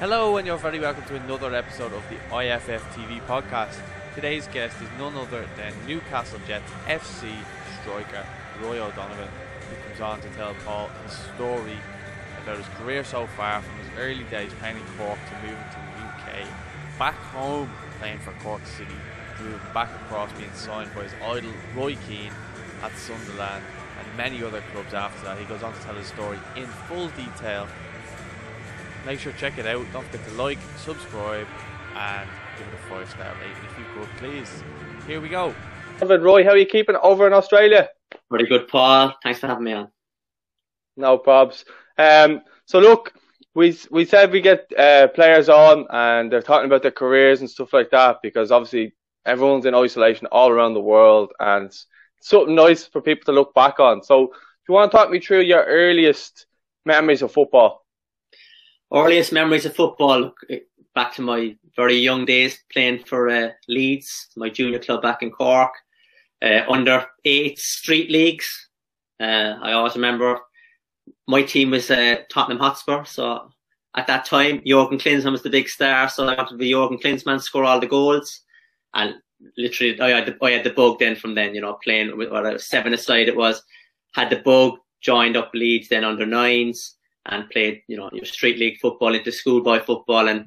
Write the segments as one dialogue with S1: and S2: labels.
S1: Hello, and you're very welcome to another episode of the IFF TV podcast. Today's guest is none other than Newcastle Jets FC striker Roy O'Donovan, who comes on to tell Paul his story about his career so far from his early days playing in Cork to moving to the UK, back home playing for Cork City, moving back across being signed by his idol Roy Keane at Sunderland and many other clubs after that. He goes on to tell his story in full detail Make sure to check it out. Don't forget to like, subscribe, and give it a five star rating if you could, please. Here we go.
S2: David Roy, how are you keeping over in Australia?
S3: Pretty good, Paul. Thanks for having me on.
S2: No probs. Um, so look, we we said we get uh, players on and they're talking about their careers and stuff like that because obviously everyone's in isolation all around the world and it's something nice for people to look back on. So, do you want to talk me through your earliest memories of football?
S3: Earliest memories of football back to my very young days playing for uh, Leeds, my junior club back in Cork, uh, under eight street leagues. Uh, I always remember my team was Tottenham Hotspur, so at that time Jurgen Klinsmann was the big star, so I wanted to be Jurgen Klinsmann, score all the goals, and literally I had the, I had the bug then from then, you know, playing with what seven aside it was, had the bug, joined up Leeds then under nines and played, you know, your street league football into schoolboy football. And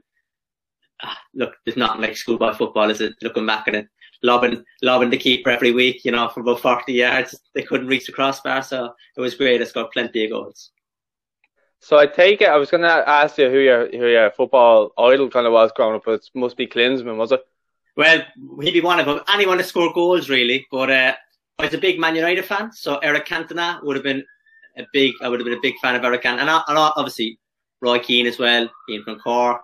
S3: ah, look, there's nothing like schoolboy football, is it? Looking back at it, lobbing, lobbing the keeper every week, you know, from about 40 yards. They couldn't reach the crossbar, so it was great. I scored plenty of goals.
S2: So I take it, I was going to ask you who your, who your football idol kind of was growing up, but it must be Klinsmann, was it?
S3: Well, he'd be one of them. Anyone to score goals, really. But uh, I was a big Man United fan, so Eric Cantona would have been a big, I would have been a big fan of Eric and, and obviously Roy Keane as well, being from Cork,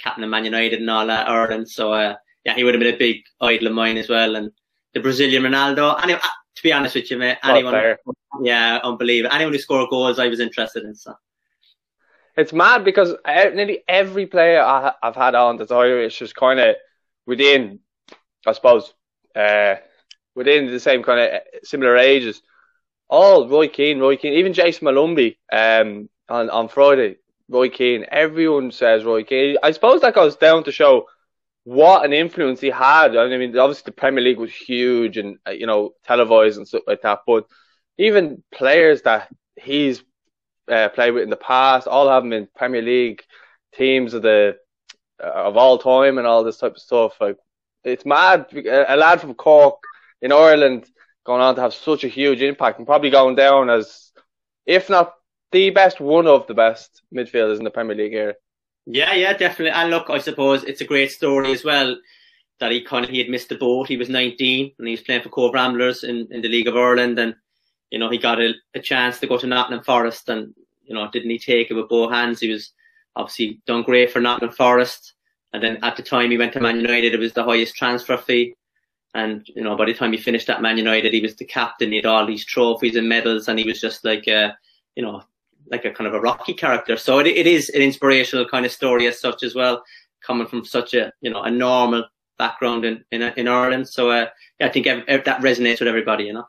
S3: captain of Man United and all that, Ireland. So, uh, yeah, he would have been a big idol of mine as well. And the Brazilian Ronaldo. Anyway, uh, to be honest with you, mate, anyone, yeah, unbelievable. Anyone who scored goals, I was interested in. So.
S2: It's mad because nearly every player I, have had on that's Irish is kind of within, I suppose, uh, within the same kind of similar ages all Roy Keane, Roy Keane, even Jayson Molumby um, on, on Friday, Roy Keane, everyone says Roy Keane. I suppose that goes down to show what an influence he had. I mean, obviously the Premier League was huge and, uh, you know, televised and stuff like that, but even players that he's uh, played with in the past, all have him in Premier League teams of the uh, of all time and all this type of stuff. Like, it's mad. A lad from Cork in Ireland going on to have such a huge impact and probably going down as, if not the best, one of the best midfielders in the Premier League here.
S3: Yeah, yeah, definitely. And look, I suppose it's a great story as well that he kind of he had missed the boat. He was 19 and he was playing for Cobh Ramblers in, in the League of Ireland, and you know he got a, a chance to go to Nottingham Forest, and you know didn't he take it with both hands? He was obviously done great for Nottingham Forest, and then at the time he went to Man United, it was the highest transfer fee. And, you know, by the time he finished at Man United, he was the captain. He had all these trophies and medals and he was just like a, you know, like a kind of a rocky character. So it, it is an inspirational kind of story as such as well, coming from such a, you know, a normal background in, in, in Ireland. So, uh, yeah, I think that resonates with everybody, you know.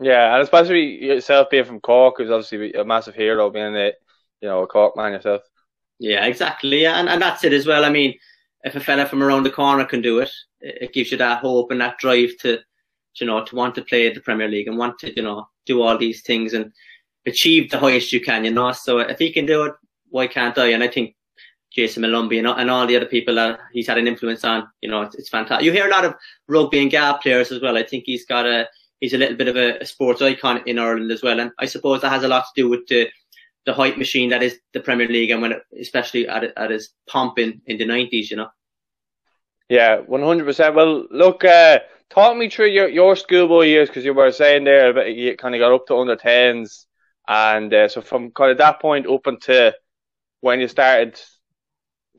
S2: Yeah, and especially yourself being from Cork is obviously a massive hero being a, you know, a Cork man yourself.
S3: Yeah, exactly. Yeah, and, and that's it as well. I mean, if a fella from around the corner can do it, it gives you that hope and that drive to, you know, to want to play the Premier League and want to, you know, do all these things and achieve the highest you can, you know. So if he can do it, why can't I? And I think Jayson Molumby and, and all the other people that he's had an influence on, you know, it's, it's fantastic. You hear a lot of rugby and GAA players as well. I think he's got a, he's a little bit of a, a sports icon in Ireland as well. And I suppose that has a lot to do with the, the hype machine that is the Premier League and when it, especially at, at its pomp in, in the 90s, you know.
S2: Yeah, 100%. Well, look, uh, talk me through your, your schoolboy years because you were saying there that you kind of got up to under 10s. And uh, so from kind of that point up until when you started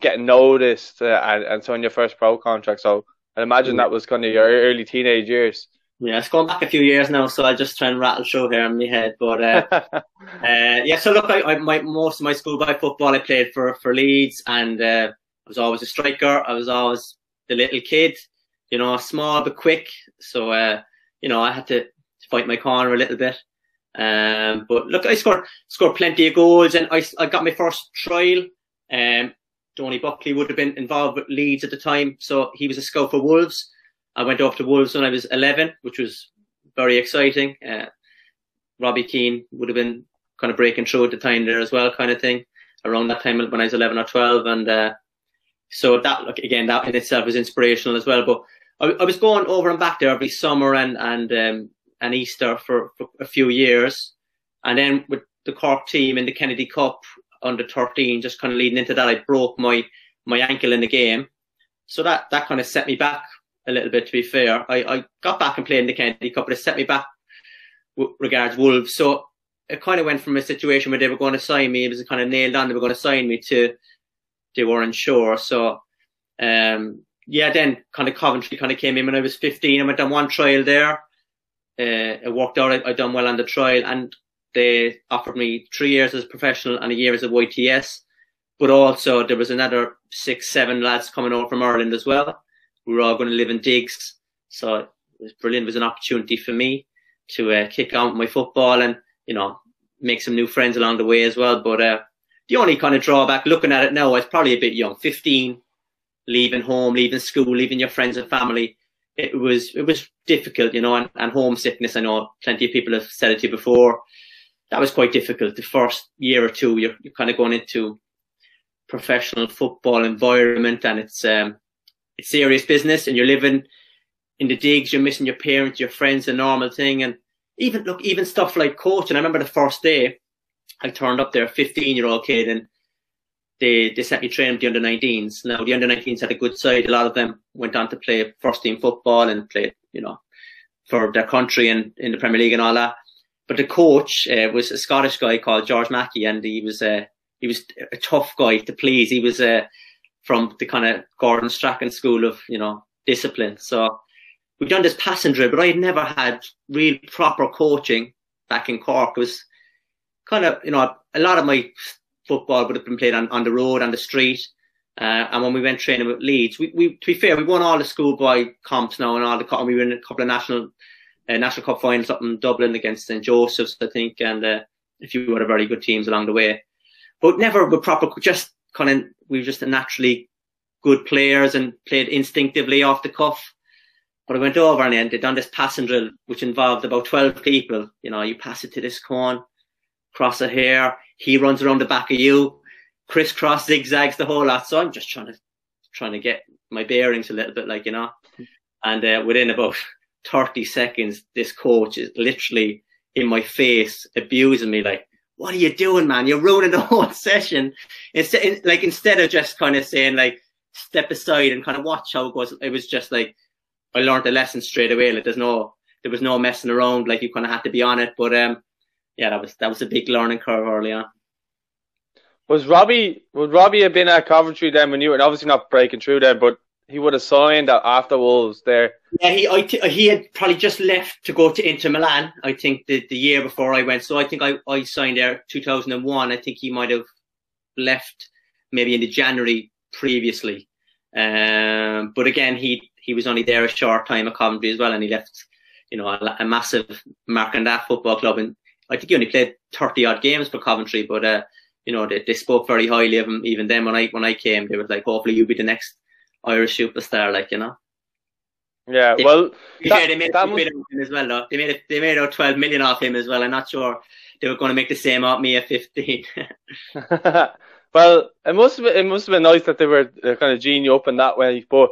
S2: getting noticed uh, and, and so in your first pro contract. So I imagine that was kind of your early teenage years.
S3: Yeah, it's gone back a few years now, so I'll just try and rattle through here in my head. But uh, uh, yeah, so look, I, I, my most of my schoolboy football I played for for Leeds, and uh, I was always a striker. I was always the little kid, you know, small but quick. So uh, you know, I had to fight my corner a little bit. Um, but look, I scored scored plenty of goals, and I I got my first trial Um, Tony Buckley would have been involved with Leeds at the time, so he was a scout for Wolves. I went off to Wolves when I was 11, which was very exciting. Uh, Robbie Keane would have been kind of breaking through at the time there as well, kind of thing, around that time when I was 11 or 12. And uh, so that, look, again, that in itself was inspirational as well. But I, I was going over and back there every summer and and um, and Easter for, for a few years, and then with the Cork team in the Kennedy Cup under 13, just kind of leading into that, I broke my my ankle in the game, so that that kind of set me back a little bit. To be fair, I, I got back and played in the Kennedy Cup, but it set me back w- regards Wolves. So it kind of went from a situation where they were going to sign me, it was kind of nailed on, they were going to sign me to they weren't sure. So um, yeah, then kind of Coventry kind of came in when I was 15. I went on one trial there. Uh, it worked out. I, I done well on the trial and they offered me three years as a professional and a year as a YTS. But also there was another six, seven lads coming over from Ireland as well. We were all going to live in digs. So it was brilliant. It was an opportunity for me to uh, kick on my football and, you know, make some new friends along the way as well. But uh, the only kind of drawback looking at it now, I was probably a bit young, 15, leaving home, leaving school, leaving your friends and family. It was, it was difficult, you know, and, and homesickness. I know plenty of people have said it to you before. That was quite difficult. The first year or two, you're, you're kind of going into professional football environment and it's, um, it's serious business and you're living in the digs, you're missing your parents, your friends, a normal thing. And even, look, even stuff like coaching. I remember the first day I turned up there, 15 year old kid and they, they sent me training with the under 19s. Now the under 19s had a good side. A lot of them went on to play first team football and played, you know, for their country and in the Premier League and all that. But the coach uh, was a Scottish guy called George Mackey, and he was uh, he was a tough guy to please. He was uh, from the kind of Gordon Strachan school of you know discipline. So we've done this passing drill, but I had never had real proper coaching back in Cork. It was kind of you know a lot of my football would have been played on, on the road, on the street. Uh, and when we went training with Leeds, we, we, to be fair, we won all the schoolboy comps now and all the, and we were in a couple of national, uh, national cup finals up in Dublin against St. Joseph's, I think, and, uh, a few other very good teams along the way. But never with proper, just kind of, we were just naturally good players and played instinctively off the cuff. But I went over and then they done this passing drill, which involved about 12 people. You know, you pass it to this cone, cross a hair, he runs around the back of you, crisscross zigzags the whole lot. So I'm just trying to trying to get my bearings a little bit, like you know. And uh, within about 30 seconds, this coach is literally in my face, abusing me, like, "What are you doing, man? You're ruining the whole session." Instead, like instead of just kind of saying like, "Step aside and kind of watch how it goes," it was just like I learned the lesson straight away. Like there's no there was no messing around. Like you kind of had to be on it. But um, yeah, that was that was a big learning curve early on.
S2: Was Robbie would Robbie have been at Coventry then when you were obviously not breaking through then, but he would have signed after Wolves there.
S3: Yeah, he I t- he had probably just left to go to Inter Milan. I think the the year before I went, so I think I I signed there 2001. I think he might have left maybe in the January previously. Um, but again, he he was only there a short time at Coventry as well, and he left, you know, a, a massive mark on that football club in I think he only played 30 odd games for Coventry, but, uh, you know, they, they spoke very highly of him. Even then, when I, when I came, they were like, hopefully you'll be the next Irish superstar, like, you know.
S2: Yeah, well,
S3: that, they made that must... him as well. Though. They made it, they made out twelve million off him as well. I'm not sure they were going to make the same off me at fifteen.
S2: well, it must have been, it must have been nice that they were kind of geeing you up in that way. But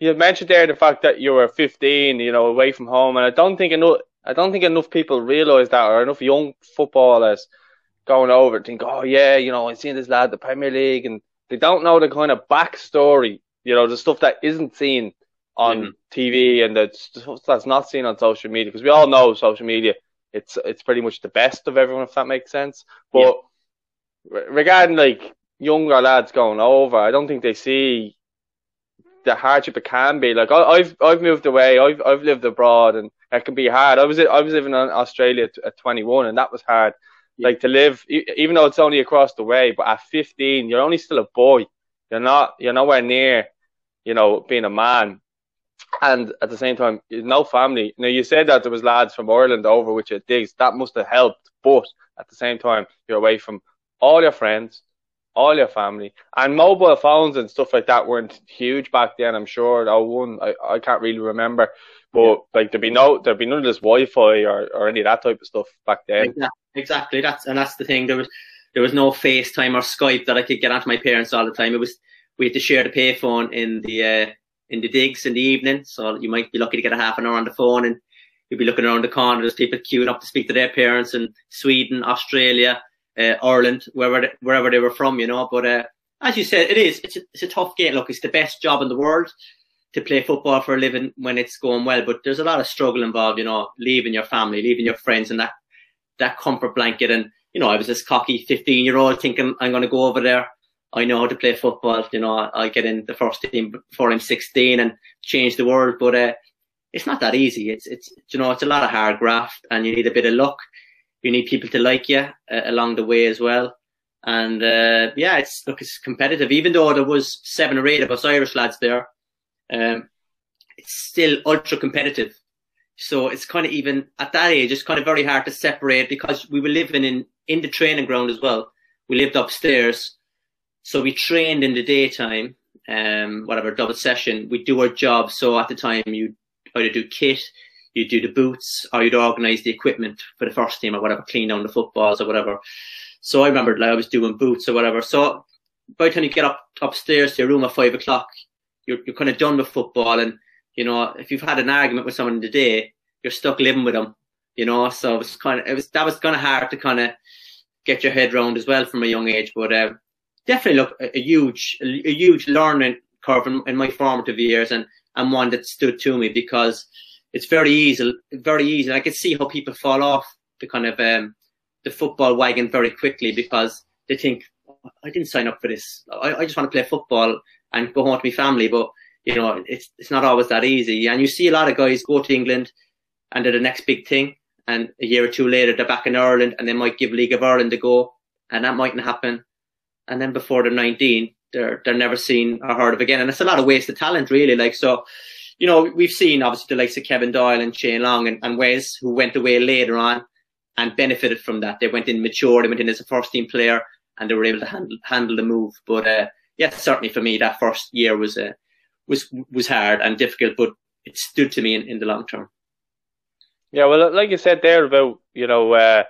S2: you mentioned there the fact that you were 15, you know, away from home, and I don't think enough I don't think enough people realise that, or enough young footballers going over think, oh yeah, you know, I've seen this lad the Premier League, and they don't know the kind of backstory, you know, the stuff that isn't seen on mm-hmm. TV and the stuff that's not seen on social media. Because we all know social media, it's it's pretty much the best of everyone, if that makes sense. But yeah. regarding like younger lads going over, I don't think they see the hardship it can be. Like I, have I've moved away, I've I've lived abroad, and it can be hard. I was I was living in Australia at 21, and that was hard. Yeah. Like to live, even though it's only across the way, but at 15, you're only still a boy. You're not you're nowhere near, you know, being a man. And at the same time, no family. Now you said that there was lads from Ireland over which it digs. That must have helped, but at the same time, you're away from all your friends, all your family. And mobile phones and stuff like that weren't huge back then. I'm sure. I one, I, I can't really remember, but like there'd be no, there'd be none of this Wi-Fi or, or any of that type of stuff back then.
S3: Exactly. That's and that's the thing. There was there was no FaceTime or Skype that I could get onto my parents all the time. It was we had to share the payphone in the uh, in the digs in the evening, so you might be lucky to get a half an hour on the phone, and you'd be looking around the corner. There's people queuing up to speak to their parents in Sweden, Australia, uh, Ireland, wherever they, wherever they were from, you know. But uh, as you said, it is it's a, it's a tough game. Look, it's the best job in the world to play football for a living when it's going well, but there's a lot of struggle involved. You know, leaving your family, leaving your friends, and that that comfort blanket. And you know, I was this cocky 15 year old thinking I'm going to go over there. I know how to play football. You know, I'll get in the first team before I'm 16 and change the world. But uh, it's not that easy. It's it's you know, it's a lot of hard graft, and you need a bit of luck you need people to like you uh, along the way as well. And uh, yeah, it's look, it's competitive. Even though there was seven or eight of us Irish lads there, um, it's still ultra competitive. So it's kind of even at that age, it's kind of very hard to separate because we were living in in the training ground as well. We lived upstairs, so we trained in the daytime. Um, whatever double session, we do our job. So at the time, you either do kit, you'd do the boots or you'd organise the equipment for the first team or whatever, clean down the footballs or whatever. So I remember like, I was doing boots or whatever. So by the time you get up upstairs to your room at five o'clock, you're, you're kind of done with football. And, you know, if you've had an argument with someone in the day, you're stuck living with them, you know, so it was kind of, it was, that was kind of hard to kind of get your head round as well from a young age. But, uh, definitely look a, a huge, a, a, huge learning curve in, in my formative years and, and one that stood to me because, it's very easy, very easy. I can see how people fall off the kind of um, the football wagon very quickly because they think I didn't sign up for this. I, I just want to play football and go home to my family. But you know, it's it's not always that easy. And you see a lot of guys go to England and they're the next big thing, and a year or two later they're back in Ireland and they might give League of Ireland a go, and that mightn't happen. And then before they're 19, they're they're never seen or heard of again. And it's a lot of wasted talent, really. Like so, you know, we've seen obviously the likes of Kevin Doyle and Shane Long and, and Wes who went away later on and benefited from that. They went in mature, they went in as a first team player and they were able to handle, handle the move. But, uh, yeah, certainly for me, that first year was, uh, was, was hard and difficult, but it stood to me in, in the long term.
S2: Yeah, well, like you said there about, you know, uh,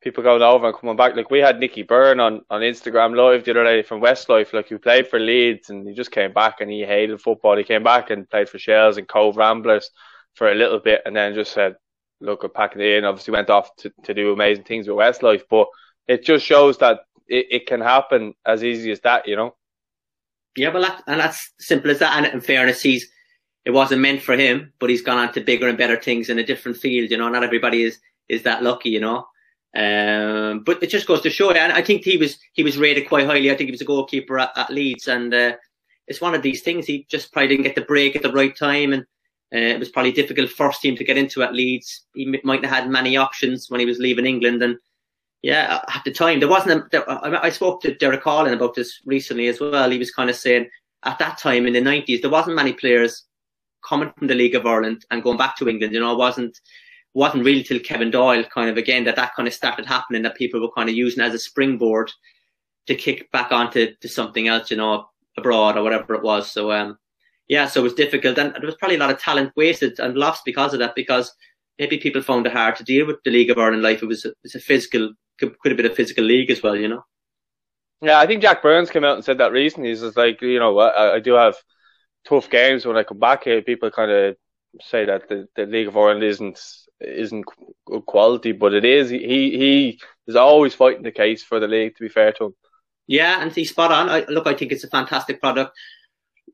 S2: people going over and coming back. Like we had Nicky Byrne on, on Instagram Live the other day from Westlife. Like he played for Leeds and he just came back and he hated football. He came back and played for Shells and Cobh Ramblers for a little bit and then just said, "Look, I'm packing it in." Obviously, went off to, to do amazing things with Westlife, but it just shows that it, it can happen as easy as that, you know.
S3: Yeah, well, that, and that's simple as that. And in fairness, he's it wasn't meant for him, but he's gone on to bigger and better things in a different field. You know, not everybody is is that lucky. You know. Um, but it just goes to show, and I think he was he was rated quite highly. I think he was a goalkeeper at, at Leeds, and uh, it's one of these things. He just probably didn't get the break at the right time, and uh, it was probably difficult first team to get into at Leeds. He might have had many options when he was leaving England, and yeah, at the time there wasn't. A, there, I spoke to Derek Collin about this recently as well. He was kind of saying at that time in the nineties there wasn't many players coming from the League of Ireland and going back to England. You know, it wasn't wasn't really till Kevin Doyle kind of again that that kind of started happening that people were kind of using as a springboard to kick back onto to something else, you know, abroad or whatever it was. So um, yeah, so it was difficult, and there was probably a lot of talent wasted and lost because of that. Because maybe people found it hard to deal with the League of Ireland life. It was a, it was a physical, could, have been a physical league as well, you know.
S2: Yeah, I think Jack Byrne came out and said that recently. He's like, you know, I, I do have tough games when I come back here. People kind of say that the, the League of Ireland isn't isn't good quality, but it is. He he is always fighting the case for the league. To be fair to him.
S3: Yeah, and he's spot on. I, look, I think it's a fantastic product.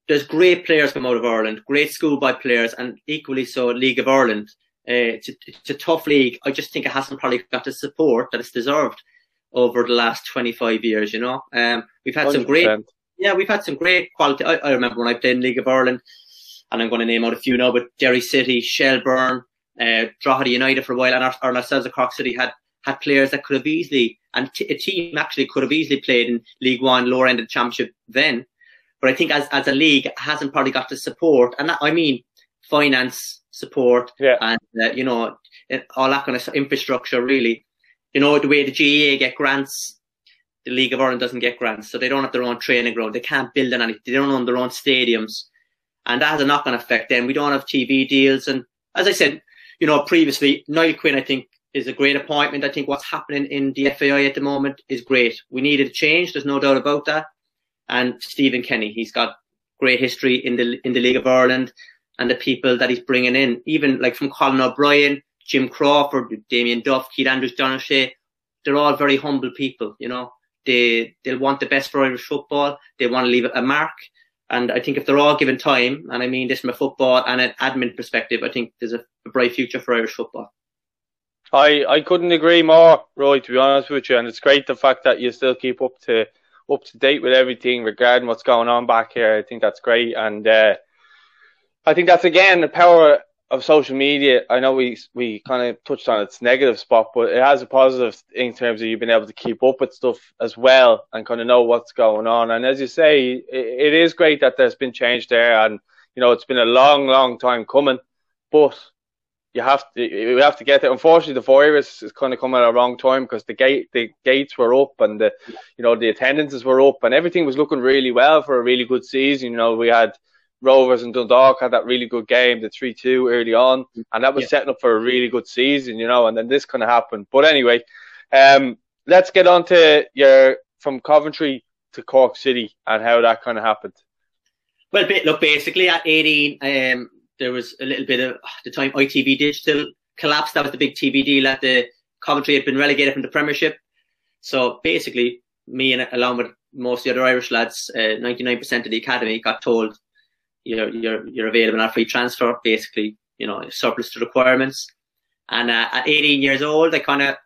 S3: There's great players come out of Ireland, great schoolboy players, and equally so League of Ireland. Uh, it's, a, it's a tough league. I just think it hasn't probably got the support that it's deserved over the last 25 years. You know, um, we've had 100%. some great, yeah, we've had some great quality. I, I remember when I played in League of Ireland, and I'm going to name out a few now, but Derry City, Shelbourne, uh, Drogheda United for a while, and our, our ourselves at Cork City had had players that could have easily, and t- a team actually could have easily played in League One, lower end of the championship then. But I think as as a league, hasn't probably got the support, and that, I mean finance support,
S2: yeah.
S3: and uh, you know all that kind of infrastructure. Really, you know the way the GAA get grants, the League of Ireland doesn't get grants, so they don't have their own training ground. They can't build on anything. They don't own their own stadiums, and that has a knock-on effect. Then we don't have TV deals, and as I said, you know, previously, Niall Quinn, I think, is a great appointment. I think what's happening in the FAI at the moment is great. We needed a change. There's no doubt about that. And Stephen Kenny, he's got great history in the in the League of Ireland, and the people that he's bringing in, even like from Colin O'Brien, Jim Crawford, Damien Duff, Keith Andrews, John O'Shea, they're all very humble people. You know, they they'll want the best for Irish football. They want to leave a mark. And I think if they're all given time, and I mean this from a football and an admin perspective, I think there's a, a bright future for Irish football.
S2: I, I couldn't agree more, Roy, to be honest with you. And it's great the fact that you still keep up to up to date with everything regarding what's going on back here. I think that's great. And uh, I think that's again the power of social media, I know we we kind of touched on its negative spot, but it has a positive in terms of you being able to keep up with stuff as well and kind of know what's going on. And as you say, it, it is great that there's been change there, and you know it's been a long, long time coming, but you have to you have to get it. Unfortunately, the virus is kind of coming at a wrong time because the gate the gates were up and the you know the attendances were up and everything was looking really well for a really good season. You know we had Rovers and Dundalk had that really good game, the 3 2 early on, and that was yeah. setting up for a really good season, you know, and then this kind of happened. But anyway, um, let's get on to your from Coventry to Cork City and how that kind of happened.
S3: Well, look, basically at 18, um, there was a little bit of the time ITV Digital collapsed. That was the big TV deal that the Coventry had been relegated from the Premiership. So basically, me and along with most of the other Irish lads, uh, 99% of the academy got told you're you're you're available on free transfer, basically, you know, surplus to requirements. And uh, at 18 years old, I kind of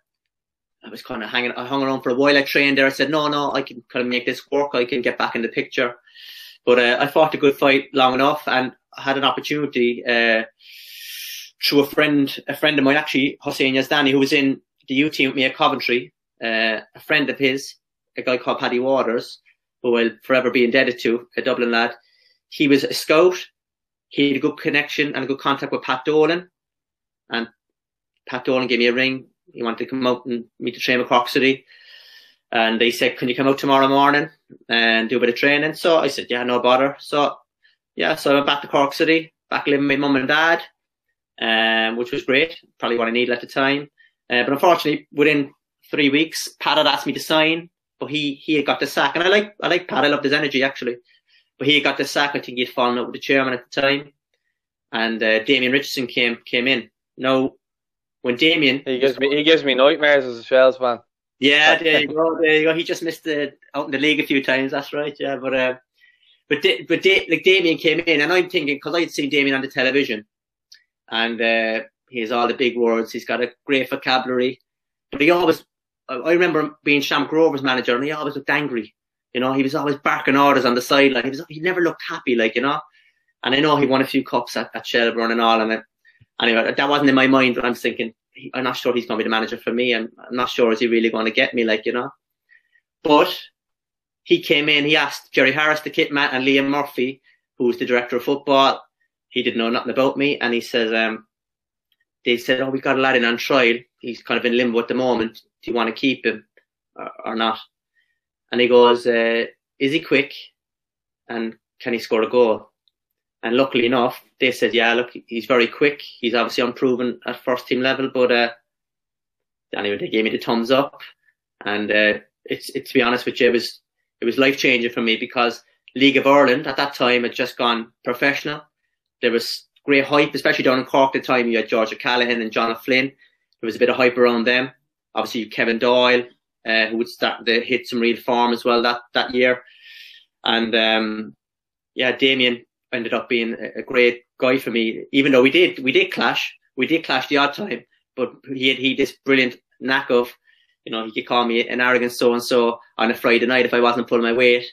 S3: I was kind of hanging, I hung around for a while. I trained there. I said, no, no, I can kind of make this work. I can get back in the picture. But uh, I fought a good fight long enough, and had an opportunity uh, through a friend, a friend of mine, actually, Hossein Yazdani, who was in the U team with me at Coventry. Uh, a friend of his, a guy called Paddy Waters, who will forever be indebted to, a Dublin lad he was a scout. He had a good connection and a good contact with Pat Dolan. And Pat Dolan gave me a ring. He wanted to come out and meet the train with Cork City. And they said, can you come out tomorrow morning and do a bit of training? So I said, yeah, no bother. So, yeah, so I went back to Cork City, back living with my mum and dad, um, which was great. Probably what I needed at the time. Uh, but unfortunately, within three weeks, Pat had asked me to sign, but he, he had got the sack. And I like, I like Pat. I loved his energy, actually. But he got the sack. I think he'd fallen out with the chairman at the time, and uh, Damien Richardson came came in. Now, when Damien
S2: he gives me he gives me nightmares as a Shells fan.
S3: Yeah, there you go. There you go. He just missed the out in the league a few times. That's right. Yeah, but uh, but but like Damien came in, and I'm thinking because I'd seen Damien on the television, and uh, he has all the big words. He's got a great vocabulary, but he always. I remember being Shamrock Rovers manager, and he always looked angry. You know, he was always barking orders on the sideline. He was he never looked happy, like you know. And I know he won a few cups at, at Shelbourne and all. And it, anyway, that wasn't in my mind. But I'm thinking, I'm not sure he's going to be the manager for me. I'm, I'm not sure is he really going to get me, like you know. But he came in. He asked Jerry Harris, the kit man, and Liam Murphy, who's the director of football. He didn't know nothing about me, and he says, um, they said, "Oh, we've got a lad in on trial. He's kind of in limbo at the moment. Do you want to keep him or, or not?" and he goes, uh, "Is he quick? And can he score a goal?" And luckily enough, they said, "Yeah, look, he's very quick. He's obviously unproven at first team level, but uh, anyway, they gave me the thumbs up." And uh, it's it, to be honest with you, it was it was life changing for me because League of Ireland at that time had just gone professional. There was great hype, especially down in Cork at the time. You had George O'Callaghan and John Flynn. There was a bit of hype around them. Obviously, Kevin Doyle, uh, who would start to hit some real form as well that that year. And um, yeah, Damien ended up being a great guy for me. Even though we did we did clash, we did clash the odd time, but he had he this brilliant knack of, you know, he could call me an arrogant so and so on a Friday night if I wasn't pulling my weight.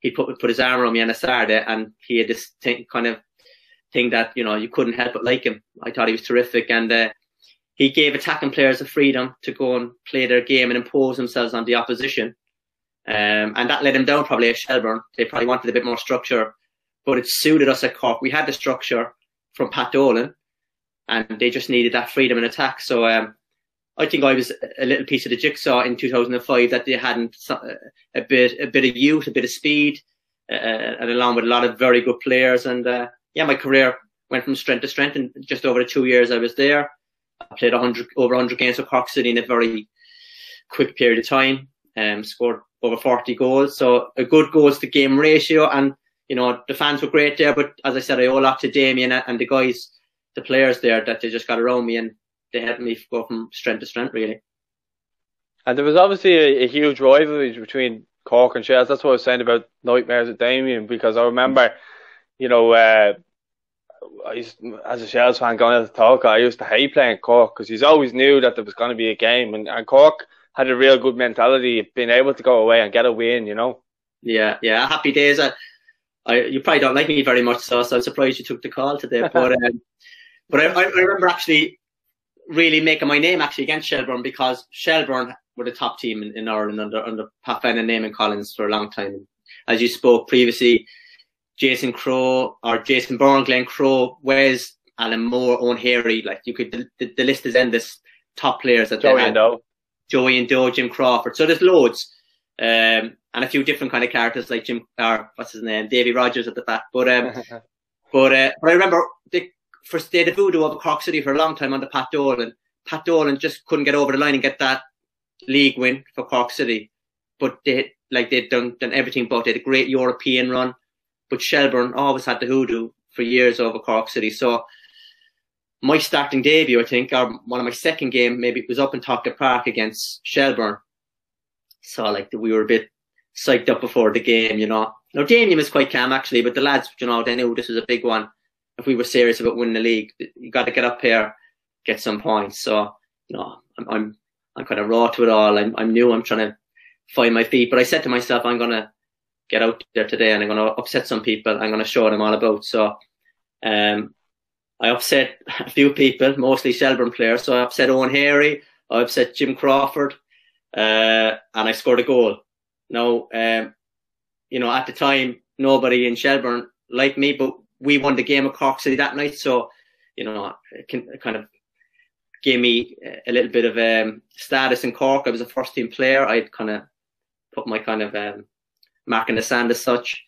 S3: He put put his arm around me on a Saturday, and he had this thing, kind of thing that you know you couldn't help but like him. I thought he was terrific, and uh, he gave attacking players the freedom to go and play their game and impose themselves on the opposition. Um, and that let him down probably at Shelbourne. They probably wanted a bit more structure, but it suited us at Cork. We had the structure from Pat Dolan, and they just needed that freedom in attack. So um, I think I was a little piece of the jigsaw in 2005 that they hadn't a bit a bit of youth, a bit of speed, uh, and along with a lot of very good players. And uh, yeah, my career went from strength to strength. In just over the two years I was there, I played 100 over 100 games for Cork City in a very quick period of time. Um, scored over 40 goals, so a good goals to game ratio. And you know the fans were great there, but as I said, I owe a lot to Damien and the guys, the players there that they just got around me and they helped me go from strength to strength really.
S2: And there was obviously a, a huge rivalry between Cork and Shells. That's what I was saying about nightmares with Damien because I remember, you know, uh, I used, as a Shells fan going out to talk, I used to hate playing Cork because he's always knew that there was going to be a game, and, and Cork had a real good mentality of being able to go away and get a win. You know.
S3: Yeah, yeah, happy days. I, I you probably don't like me very much, so, so I'm surprised you took the call today. But um, but I, I remember actually really making my name actually against Shelbourne because Shelbourne were the top team in, in Ireland under under Pat Fenn and Eamon Collins for a long time. As you spoke previously, Jason Crow or Jason Byrne, Glen Crowe, Wes, Alan Moore, Owen Heary, like you could the, the list is endless. Top players that
S2: Joey
S3: they
S2: had.
S3: Joey Ndo, Jim Crawford. So there's loads. Um, and a few different kind of characters like Jim or what's his name, Davy Rogers at the back. But um, but uh, but I remember the first day of voodoo of Cork City for a long time under Pat Dolan. Pat Dolan just couldn't get over the line and get that league win for Cork City. But they like they'd done done everything but they had a great European run. But Shelbourne always had the hoodoo for years over Cork City. So my starting debut, I think, or one of my second game, maybe it was up in Tolka Park against Shelbourne. So like we were a bit psyched up before the game, you know. Now Damien was quite calm actually, but the lads, you know, they knew this was a big one. If we were serious about winning the league, you got to get up here, get some points. So you know, I'm I'm, I'm kind of raw to it all. I'm I'm new. I'm trying to find my feet. But I said to myself, I'm gonna get out there today and I'm gonna upset some people. I'm gonna show them all about. So um, I upset a few people, mostly Shelbourne players. So I upset Owen Heary, I upset Jim Crawford, uh, and I scored a goal. Now, um, you know, at the time, nobody in Shelbourne liked me, but we won the game of Cork City that night. So, you know, it, can, it kind of gave me a little bit of um, status in Cork. I was a first team player. I'd kind of put my kind of um, mark in the sand as such.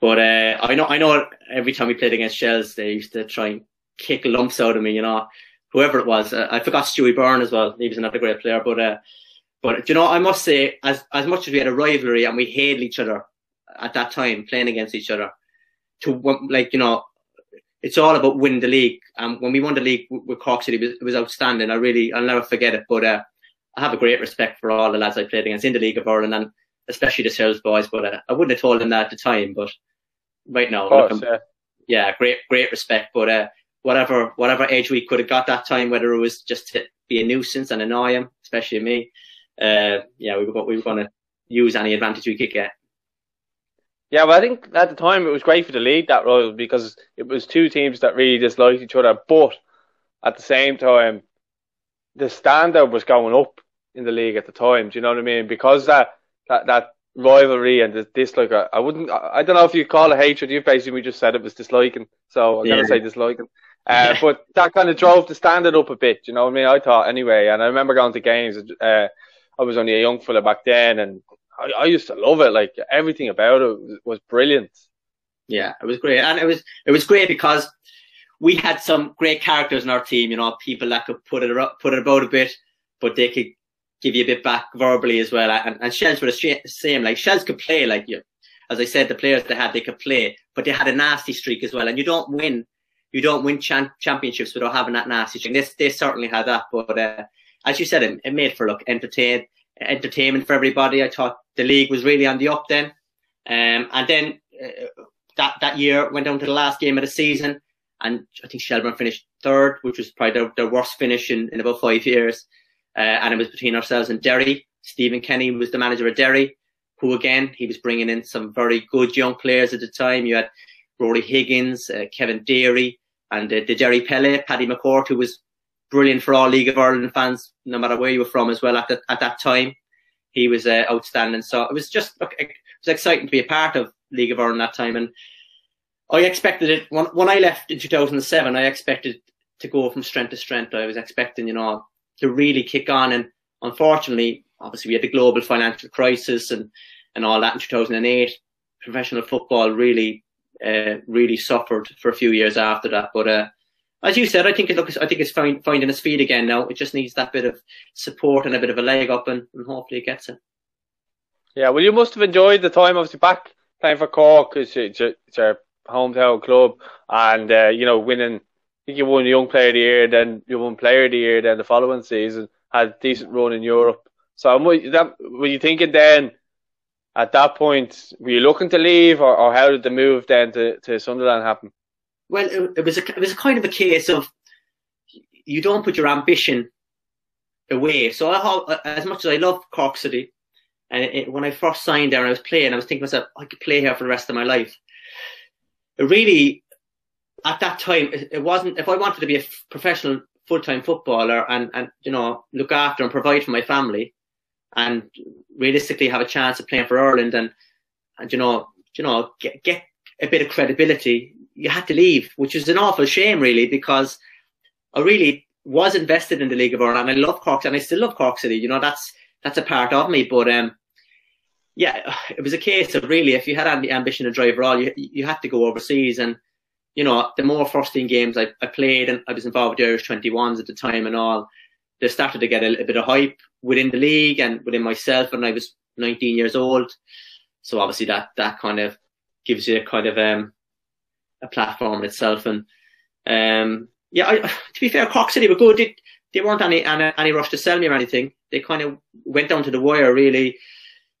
S3: But uh, I know, I know. Every time we played against Shells, they used to try and kick lumps out of me. You know, whoever it was. Uh, I forgot Stewie Byrne as well. He was another great player. But uh, but you know, I must say, as as much as we had a rivalry and we hated each other at that time, playing against each other, to like you know, it's all about winning the league. And when we won the league with Cork City, it was, it was outstanding. I really, I'll never forget it. But uh, I have a great respect for all the lads I played against in the League of Ireland and especially the Shells boys. But uh, I wouldn't have told them that at the time. But right now,
S2: course, yeah.
S3: yeah, great, great respect. But uh, whatever, whatever age we could have got that time, whether it was just to be a nuisance and annoy them, especially me, uh, yeah, we were, we were going to use any advantage we could get.
S2: Yeah, well, I think at the time it was great for the league that role because it was two teams that really disliked each other, but at the same time, the standard was going up in the league at the time. Do you know what I mean? Because that that that rivalry and the dislike, I wouldn't, I don't know if you call it hatred. You basically just said it was disliking, so I'm
S3: Yeah.
S2: gonna say disliking. Uh, but that kind of drove the standard up a bit. You know what I mean? I thought anyway, and I remember going to games. Uh, I was only a young fella back then, and I, I used to love it. Like everything about it was, was brilliant.
S3: Yeah, it was great, and it was it was great because we had some great characters in our team. You know, people that could put it put it about a bit, but they could give you a bit back verbally as well. And, and Shells were the same. Like Shells could play, like you, as I said, the players they had they could play, but they had a nasty streak as well. And you don't win, you don't win championships without having that nasty streak. This they certainly had that, but uh, as you said, it, it made for look entertain entertainment for everybody. I thought the league was really on the up then, um, and then uh, that that year went down to the last game of the season, and I think Shelbourne finished third, which was probably their, their worst finish in, in about five years. Uh, and it was between ourselves and Derry. Stephen Kenny was the manager of Derry, who again he was bringing in some very good young players at the time. You had Rory Higgins, uh, Kevin Deery, and uh, the Derry Pele, Paddy McCourt, who was brilliant for all League of Ireland fans, no matter where you were from as well at, the, at that time. He was uh, outstanding. So it was just look, it was exciting to be a part of League of Ireland that time. And I expected it when, when I left in 2007. I expected to go from strength to strength. I was expecting, you know, to really kick on. And unfortunately, obviously, we had the global financial crisis and and all that in 2008. Professional football really uh, really suffered for a few years after that. But uh, as you said, I think it looks, I think it's find, finding its feet again now. It just needs that bit of support and a bit of a leg up, and, and hopefully it gets it.
S2: Yeah, well, you must have enjoyed the time, obviously, back playing for Cork. It's, it's, it's our hometown club, and uh, you know, winning. I think you won Young Player of the Year, then you won Player of the Year, then the following season had a decent run in Europe. So, that, were you thinking then? At that point, were you looking to leave, or, or how did the move then to, to Sunderland happen?
S3: Well, it, was a, it was a kind of a case of you don't put your ambition away. So I, as much as I love Cork City, and it, when I first signed there and I was playing, I was thinking to myself, I could play here for the rest of my life. It really, at that time, it, it wasn't, if I wanted to be a professional full-time footballer and, and, you know, look after and provide for my family and realistically have a chance of playing for Ireland and, and, you know, you know, get, get a bit of credibility, you had to leave, which is an awful shame, really, because I really was invested in the League of Ireland. And I love Cork, and I still love Cork City. You know, that's that's a part of me. But um, yeah, it was a case of really, if you had any ambition to drive all, you you had to go overseas. And you know, the more first team games I, I played, and I was involved with the Irish 21s at the time and all, they started to get a, a bit of hype within the league and within myself. And I was 19 years old, so obviously that that kind of gives you a kind of um, a platform in itself. And um, yeah, I, to be fair, Cork City were good. They, they weren't any, any, any rush to sell me or anything. They kind of went down to the wire. Really,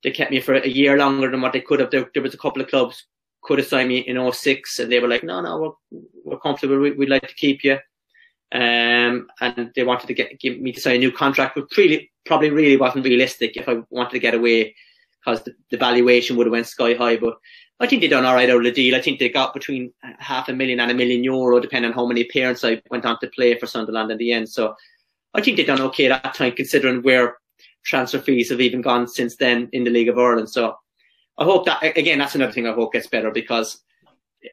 S3: they kept me for a year longer than what they could have. There, there was a couple of clubs could have signed me in 06 and they were like, no, no, we're, we're comfortable. We, would like to keep you. Um, and they wanted to get give me to sign a new contract, but really, probably really wasn't realistic if I wanted to get away because the, the valuation would have went sky high. But I think they done all right out of the deal. I think they got between half a million and a million euro, depending on how many appearances I went on to play for Sunderland in the end. So I think they done okay at that time, considering where transfer fees have even gone since then in the League of Ireland. So I hope that again, that's another thing I hope gets better because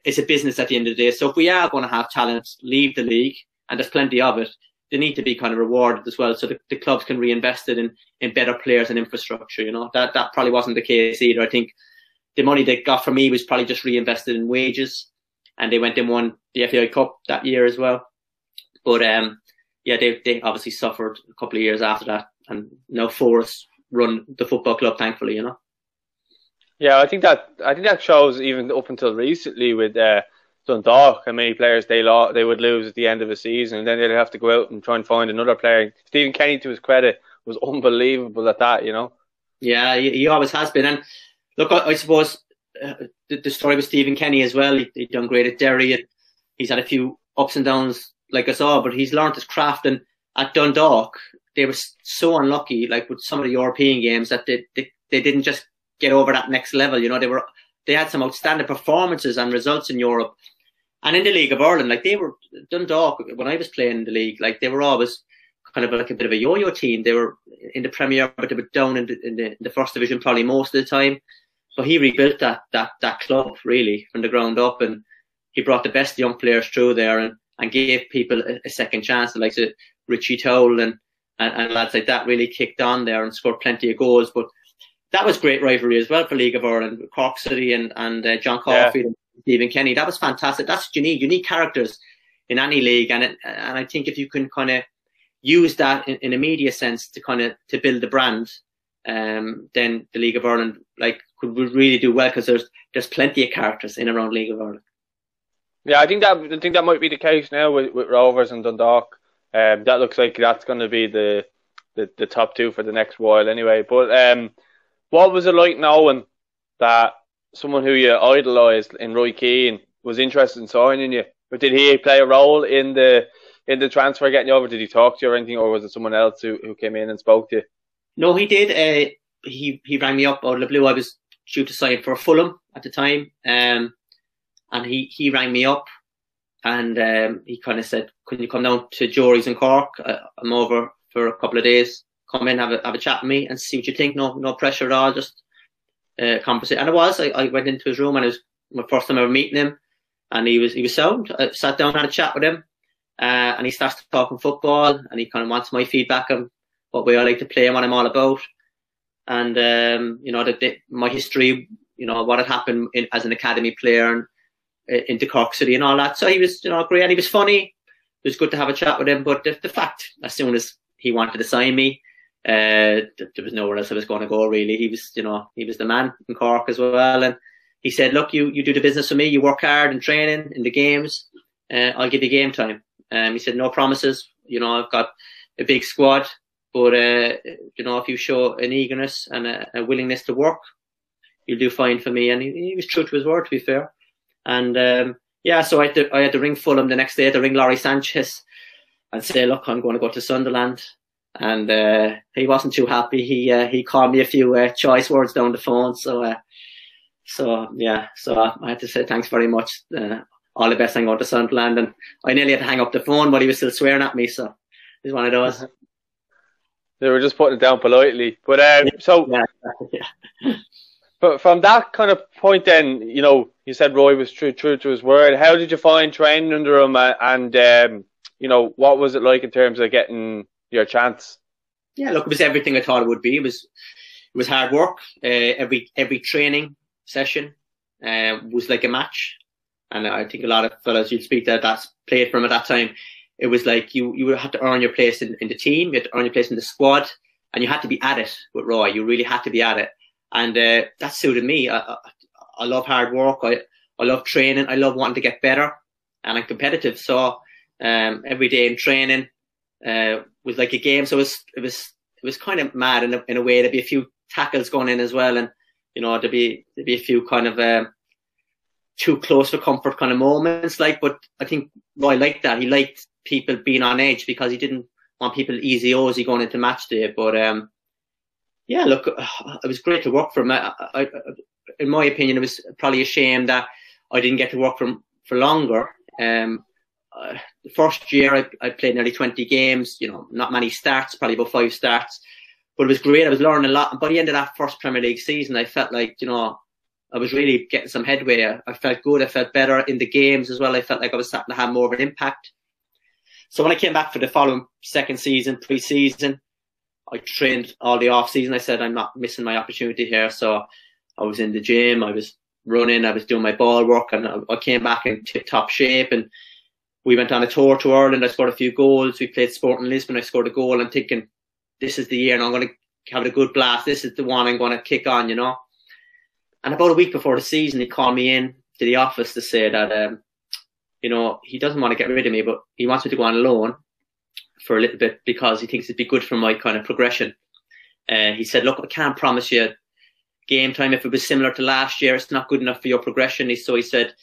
S3: it's a business at the end of the day. So if we are going to have talent leave the league, and there's plenty of it, they need to be kind of rewarded as well, so the, the clubs can reinvest it in in better players and infrastructure. You know that that probably wasn't the case either. I think the money they got from me was probably just reinvested in wages, and they went and won the FAI Cup that year as well. But um, yeah, they they obviously suffered a couple of years after that, and now FORAS run the football club, thankfully, you know.
S2: Yeah, I think that I think that shows even up until recently with uh, Dundalk how many players they lost, they would lose at the end of the season, and then they'd have to go out and try and find another player. Stephen Kenny, to his credit, was unbelievable at that, you know.
S3: Yeah, he, he always has been, and look, I, I suppose uh, the, the, story with Stephen Kenny as well. He, he done great at Derry. He's had a few ups and downs like us all, but he's learned his craft. And at Dundalk, they were so unlucky, like with some of the European games, that they, they, they didn't just get over that next level. You know, they were they had some outstanding performances and results in Europe. And in the League of Ireland, like they were Dundalk when I was playing in the league, like they were always kind of like a bit of a yo-yo team. They were in the Premier, but they were down in the, in the, in the first division probably most of the time. So he rebuilt that that that club really from the ground up, and he brought the best young players through there, and, and gave people a, a second chance. Like so Richie Towell and, and and lads like that really kicked on there and scored plenty of goals. But that was great rivalry as well for League of Ireland, Cork City and and uh, John Caulfield yeah. and Stephen Kenny. That was fantastic. That's what you need. You need characters in any league, and it, and I think if you can kind of use that in, in a media sense to kind of to build the brand, um, then the League of Ireland like could really do well because there's there's plenty of characters in around League of Ireland.
S2: Yeah, I think that I think that might be the case now with, with Rovers and Dundalk. Um, that looks like that's going to be the, the the top two for the next while anyway. But um, what was it like knowing that someone who you idolised in Roy Keane was interested in signing you? But did he play a role in the in the transfer getting you over? Did he talk to you or anything, or was it someone else who, who came in and spoke to you?
S3: No, he did. Uh, he he rang me up out of the blue. I was to sign for Fulham at the time, um, and he he rang me up, and um, he kind of said, "Can you come down to Jury's in Cork? Uh, I'm over for a couple of days. Come in, have a have a chat with me, and see what you think. No no pressure at all. Just uh, conversation." And it was. I, I went into his room, and it was my first time ever meeting him, and he was he was sound. I sat down, had a chat with him, uh, and he starts talking football, and he kind of wants my feedback on what way I like to play and what I'm all about, and um, you know the, my history, you know what had happened in, as an academy player and into Cork City and all that. So he was, you know, great, and he was funny. It was good to have a chat with him. But the, the fact, as soon as he wanted to sign me, uh, there was nowhere else I was going to go. Really, he was, you know, he was the man in Cork as well, and he said, "Look, you you do the business for me. You work hard in training in the games. Uh, I'll give you game time." Um, he said, "No promises. You know, I've got a big squad, but uh, you know, if you show an eagerness and a, a, willingness to work, you'll do fine for me." And he, he, was true to his word, to be fair. And um, yeah, so I had, to, I had to ring Fulham the next day I had to ring Lawrie Sanchez and say, "Look, I'm going to go to Sunderland." And uh, he wasn't too happy. He uh, he called me a few uh, choice words down the phone. So uh, so yeah, so I had to say thanks very much. Uh, all the best. I'm going to Sunderland, and I nearly had to hang up the phone, but he was still swearing at me. So he's one of those.
S2: They were just putting it down politely, but um, so yeah. But from that kind of point, then you know, you said Roy was true, true to his word. How did you find training under him, uh, and um, you know, what was it like in terms of getting your chance?
S3: Yeah, look, it was everything I thought it would be. It was, it was hard work. Uh, every every training session uh, was like a match. And I think a lot of fellas you'd speak to that played from at that time, it was like you, you had to earn your place in, in the team, you had to earn your place in the squad, and you had to be at it with Roy. You really had to be at it. And uh, that suited me. I, I, I, love hard work. I, I love training. I love wanting to get better. And I'm competitive. So um, every day in training uh, was like a game. So it was, it was, it was kind of mad in a, in a way. There'd be a few tackles going in as well. And you know, there'd be there'd be a few kind of um, too close for comfort kind of moments, like. But I think Roy liked that. He liked people being on edge because he didn't want people easy Ozy going into match day. But um, yeah, look, it was great to work for him. I, I, in my opinion, it was probably a shame that I didn't get to work for him for longer. Um, uh, the first year I, I played nearly 20 games, you know, not many starts, probably about five starts but it was great. I was learning a lot. And by the end of that first Premier League season, I felt like, you know, I was really getting some headway. I felt good. I felt better in the games as well. I felt like I was starting to have more of an impact. So when I came back for the following second season, pre-season, I trained all the off season. I said, I'm not missing my opportunity here. So I was in the gym. I was running. I was doing my ball work and I came back in tip top shape and we went on a tour to Ireland. I scored a few goals. We played Sporting Lisbon. I scored a goal. I'm thinking, this is the year and I'm going to have a good blast. This is the one I'm going to kick on, you know. And about a week before the season, he called me in to the office to say that, um, you know, he doesn't want to get rid of me, but he wants me to go on loan for a little bit because he thinks it'd be good for my kind of progression. Uh, he said, look, I can't promise you game time. If it was similar to last year, it's not good enough for your progression. So he said,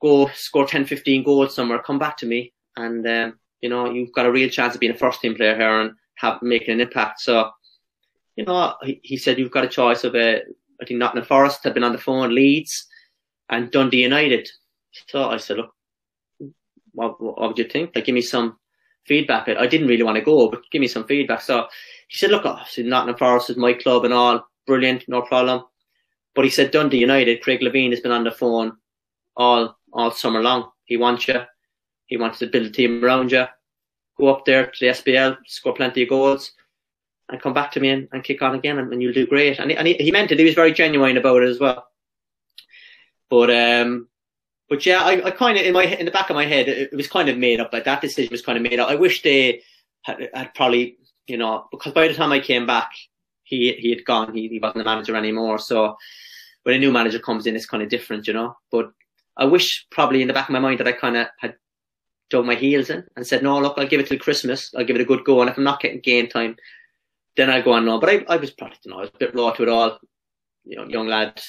S3: go score 10, 15 goals somewhere, come back to me. And, um, you know, you've got a real chance of being a first team player here. And have making an impact. So, you know, he, he said you've got a choice of uh, I think Nottingham Forest had been on the phone, Leeds, and Dundee United. So I said, look, what, what would you think? Like, give me some feedback. I didn't really want to go, but give me some feedback. So he said, look, obviously Nottingham Forest is my club and all, brilliant, no problem. But he said Dundee United, Craig Levein has been on the phone all all summer long. He wants you. He wants to build a team around you go up there to the SPL, score plenty of goals, and come back to me and, and kick on again, and, and you'll do great. And, and he, he, meant it. He was very genuine about it as well. But um, but yeah, I, I kind of in my in the back of my head, it, it, was kind of made up. Like that decision was kind of made up. I wish they had, had probably, you know, because by the time I came back, he he had gone. He, he wasn't the manager anymore. So when a new manager comes in, it's kind of different, you know. But I wish probably in the back of my mind that I kind of had dug my heels in and said, no, look, I'll give it till Christmas. I'll give it a good go. And if I'm not getting game time, then I'll go on no. But I, I was probably, you know, I was a bit raw to it all. You know, young lad,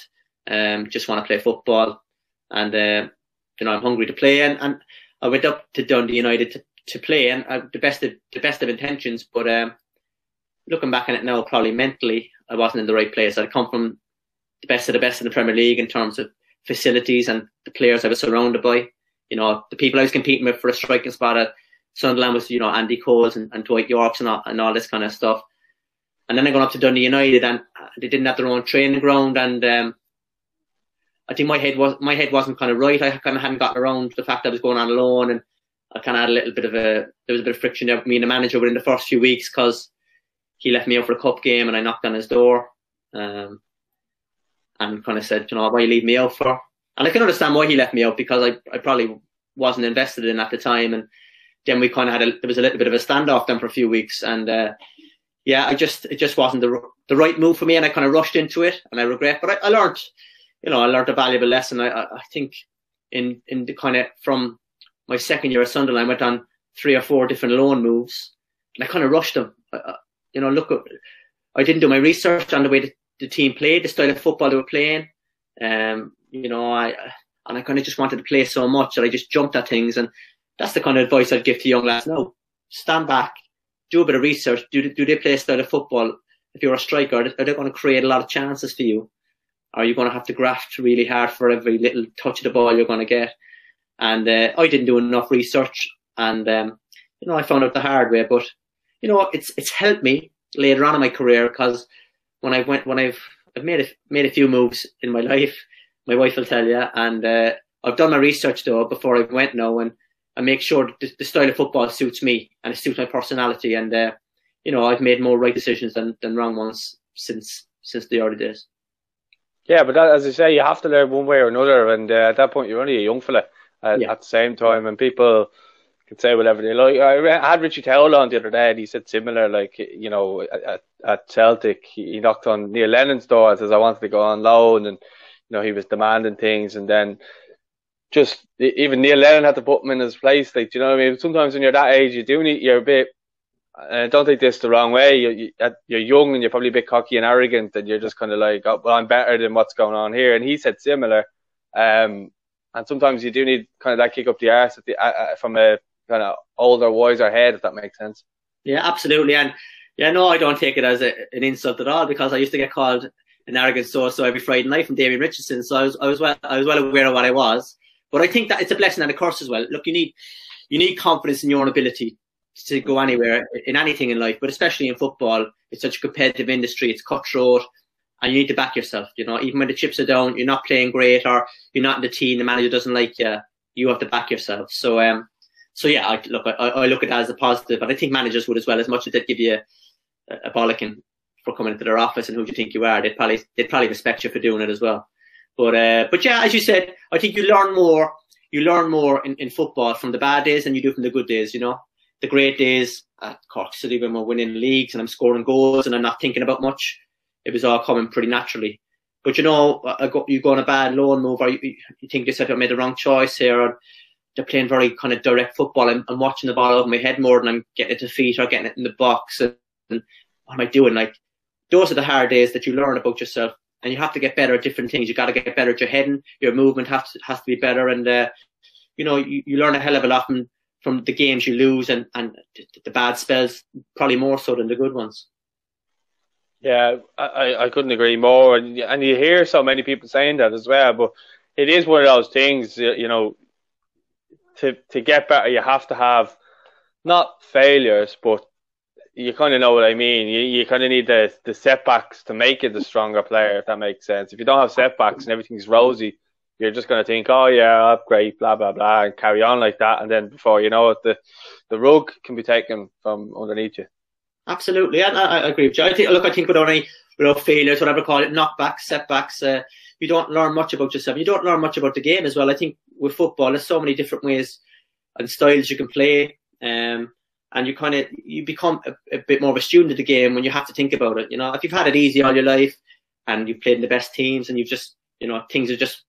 S3: um, just want to play football. And, uh, you know, I'm hungry to play. And, and I went up to Dundee United to, to play and uh, the best of, the best of intentions. But, um, looking back on it now, probably mentally, I wasn't in the right place. I'd come from the best of the best in the Premier League in terms of facilities and the players I was surrounded by you know, the people I was competing with for a striking spot at Sunderland was, you know, Andy Coles and, and Dwight Yorkes and all, and all this kind of stuff. And then I got up to Dundee United and they didn't have their own training ground and, um, I think my head was, my head wasn't kind of right. I kind of hadn't gotten around to the fact that I was going on loan and I kind of had a little bit of a there was a bit of friction there with me and the manager within the first few weeks because he left me out for a cup game and I knocked on his door um, and kind of said, you know, why you leave me out for? And I can understand why he left me out because I, I probably wasn't invested in at the time. And then we kind of had a, there was a little bit of a standoff then for a few weeks. And, uh, yeah, I just, it just wasn't the, the right move for me. And I kind of rushed into it and I regret, but I, I learned, you know, I learned a valuable lesson. I, I think in, in the kind of from my second year at Sunderland, I went on three or four different loan moves and I kind of rushed them. I, you know, look, I didn't do my research on the way the, the team played, the style of football they were playing. Um, you know, I and I kind of just wanted to play so much that I just jumped at things, and that's the kind of advice I'd give to young lads. No, stand back, do a bit of research. Do do they play a style of football? If you're a striker, are they going to create a lot of chances for you? Are you going to have to graft really hard for every little touch of the ball you're going to get? And uh, I didn't do enough research, and um, you know, I found out the hard way. But you know, it's it's helped me later on in my career because when I went when I've I've made a made a few moves in my life, my wife will tell you, and uh, I've done my research though before I went now, and I make sure the, the style of football suits me and it suits my personality, and uh, you know I've made more right decisions than, than wrong ones since since the early days.
S2: Yeah, but that, as I say, you have to learn one way or another, and uh, at that point you're only a young fella. Uh, yeah. At the same time, and people can say whatever they like. I had Richie Towell on the other day, and he said similar. Like you know, at, at Celtic, he knocked on Neil Lennon's door and says, "I wanted to go on loan," and you know, he was demanding things, and then just even Neil Lennon had to put him in his place. Like, do you know what I mean? Sometimes when you're that age, you do need you're a bit. Uh, don't take this the wrong way. You, you're young and you're probably a bit cocky and arrogant, and you're just kind of like, oh, "Well, I'm better than what's going on here." And he said similar. Um, and sometimes you do need kind of that kick up the arse the, uh, from a kind of older, wiser head, if that makes sense.
S3: Yeah, absolutely. And yeah, no, I don't take it as a, an insult at all because I used to get called an arrogant so so every Friday night from Damien Richardson. So I was, I was well, I was well aware of what I was. But I think that it's a blessing and a curse as well. Look, you need, you need confidence in your own ability to go anywhere in anything in life, but especially in football. It's such a competitive industry. It's cutthroat and you need to back yourself. You know, even when the chips are down, you're not playing great or you're not in the team, the manager doesn't like you, you have to back yourself. So, um, so yeah, I, look, I, I look at that as a positive, but I think managers would as well. As much as they'd give you a, a bollocking for coming into their office and who do you think you are, they'd probably they'd probably respect you for doing it as well. But uh, but yeah, as you said, I think you learn more. You learn more in, in football from the bad days than you do from the good days. You know, the great days at Cork City when we're winning leagues and I'm scoring goals and I'm not thinking about much. It was all coming pretty naturally. But you know, you go on a bad loan move, or you, you think yourself, I made the wrong choice here, or they're playing very kind of direct football. I'm, I'm watching the ball over my head more than I'm getting it to feet or getting it in the box. And, and what am I doing? Like, those are the hard days that you learn about yourself. And you have to get better at different things. You got to get better at your heading. Your movement has to, has to be better. And, uh, you know, you, you learn a hell of a lot from, from the games you lose and, and the bad spells, probably more so than the good ones.
S2: Yeah, I, I couldn't agree more. And, and you hear so many people saying that as well. But it is one of those things, you know, to to get better, you have to have not failures, but you kind of know what I mean. You you kind of need the the setbacks to make it the stronger player, if that makes sense. If you don't have setbacks and everything's rosy, you're just going to think, oh yeah, great, blah blah blah, and carry on like that, and then before you know it, the the rug can be taken from underneath you.
S3: Absolutely, I, I agree with you. I think, look, I think with only without failures, whatever call it, knockbacks, setbacks, uh, you don't learn much about yourself. You don't learn much about the game as well. I think with football, there's so many different ways and styles you can play. Um, and you kind of you become a, a, bit more of a student of the game when you have to think about it. You know, if you've had it easy all your life and you've played in the best teams and you've just you know things have just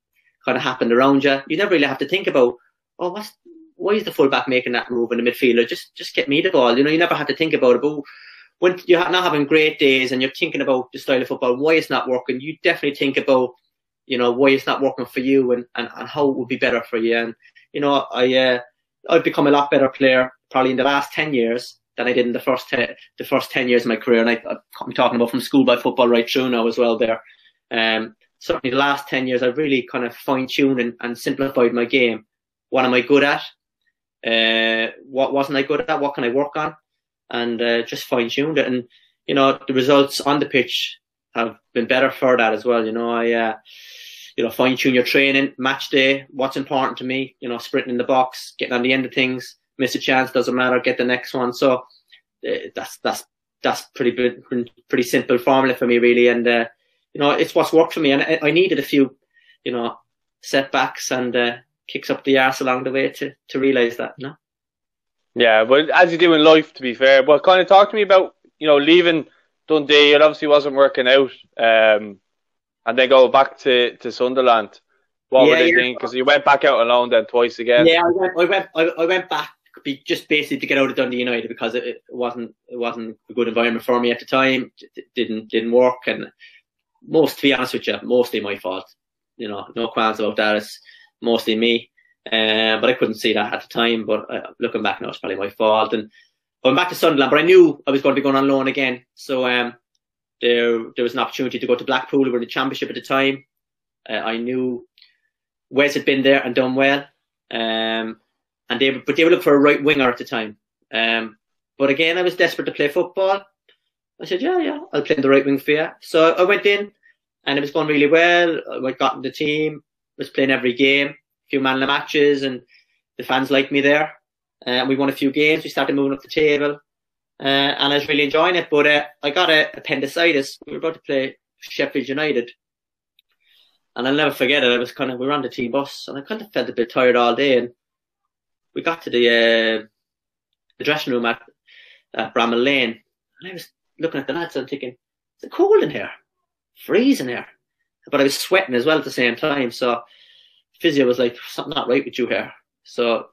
S3: kind of happened around you, you never really have to think about oh what's why is the fullback making that move in the midfielder? Just just get me the ball. You know, you never have to think about it. But when you're not having great days and you're thinking about the style of football, why it's not working, you definitely think about you know why it's not working for you and, and, and how it would be better for you. And you know, I uh, I've become a lot better player probably in the last ten years than I did in the first ten, the first ten years of my career. And I, I'm talking about from schoolboy football right through now as well. There, um, certainly the last ten years, I've really kind of fine tuned and, and simplified my game. What am I good at? Uh, what wasn't I good at? What can I work on? And uh, just fine tuned it. And you know, the results on the pitch have been better for that as well. You know, I, uh, you know, fine tune your training, match day, what's important to me, you know, sprinting in the box, getting on the end of things, miss a chance, doesn't matter, get the next one. So uh, that's that's that's pretty pretty simple formula for me really, and uh, you know it's what's worked for me. And I, I needed a few, you know, setbacks and uh, kicks up the arse along the way to to realise that. You know?
S2: Yeah, but as you do in life, to be fair. But kind of talk to me about you know leaving Dundee. It obviously wasn't working out, um, and then go back to to Sunderland. What yeah, were they thinking? Because you went back out alone then twice again.
S3: Yeah, I went. I went. I, I went back just basically to get out of Dundee United because it, it wasn't it wasn't a good environment for me at the time. It didn't didn't work, and most to be honest with you, mostly my fault. You know, no qualms about that. It's mostly me. Um, but I couldn't see that at the time. But uh, looking back now, it's probably my fault. And I went back to Sunderland, but I knew I was going to be going on loan again. So um, there there was an opportunity to go to Blackpool. We were in the Championship at the time. Uh, I knew Wes had been there and done well. Um, and they but they were looking for a right winger at the time. Um, but again, I was desperate to play football. I said, yeah, yeah, I'll play in the right wing for you. So I went in, and it was going really well. I got in the team, was playing every game, a few man the matches, and the fans liked me there. Uh, and we won a few games. We started moving up the table, uh, and I was really enjoying it. But uh, I got a appendicitis. We were about to play Sheffield United, and I'll never forget it. I was kind of we were on the team bus, and I kind of felt a bit tired all day, and we got to the uh, the dressing room at, at Bramall Lane, and I was looking at the lads and thinking, "It's cold in here, freezing here," but I was sweating as well at the same time. So physio was like, "Something not right with you here." So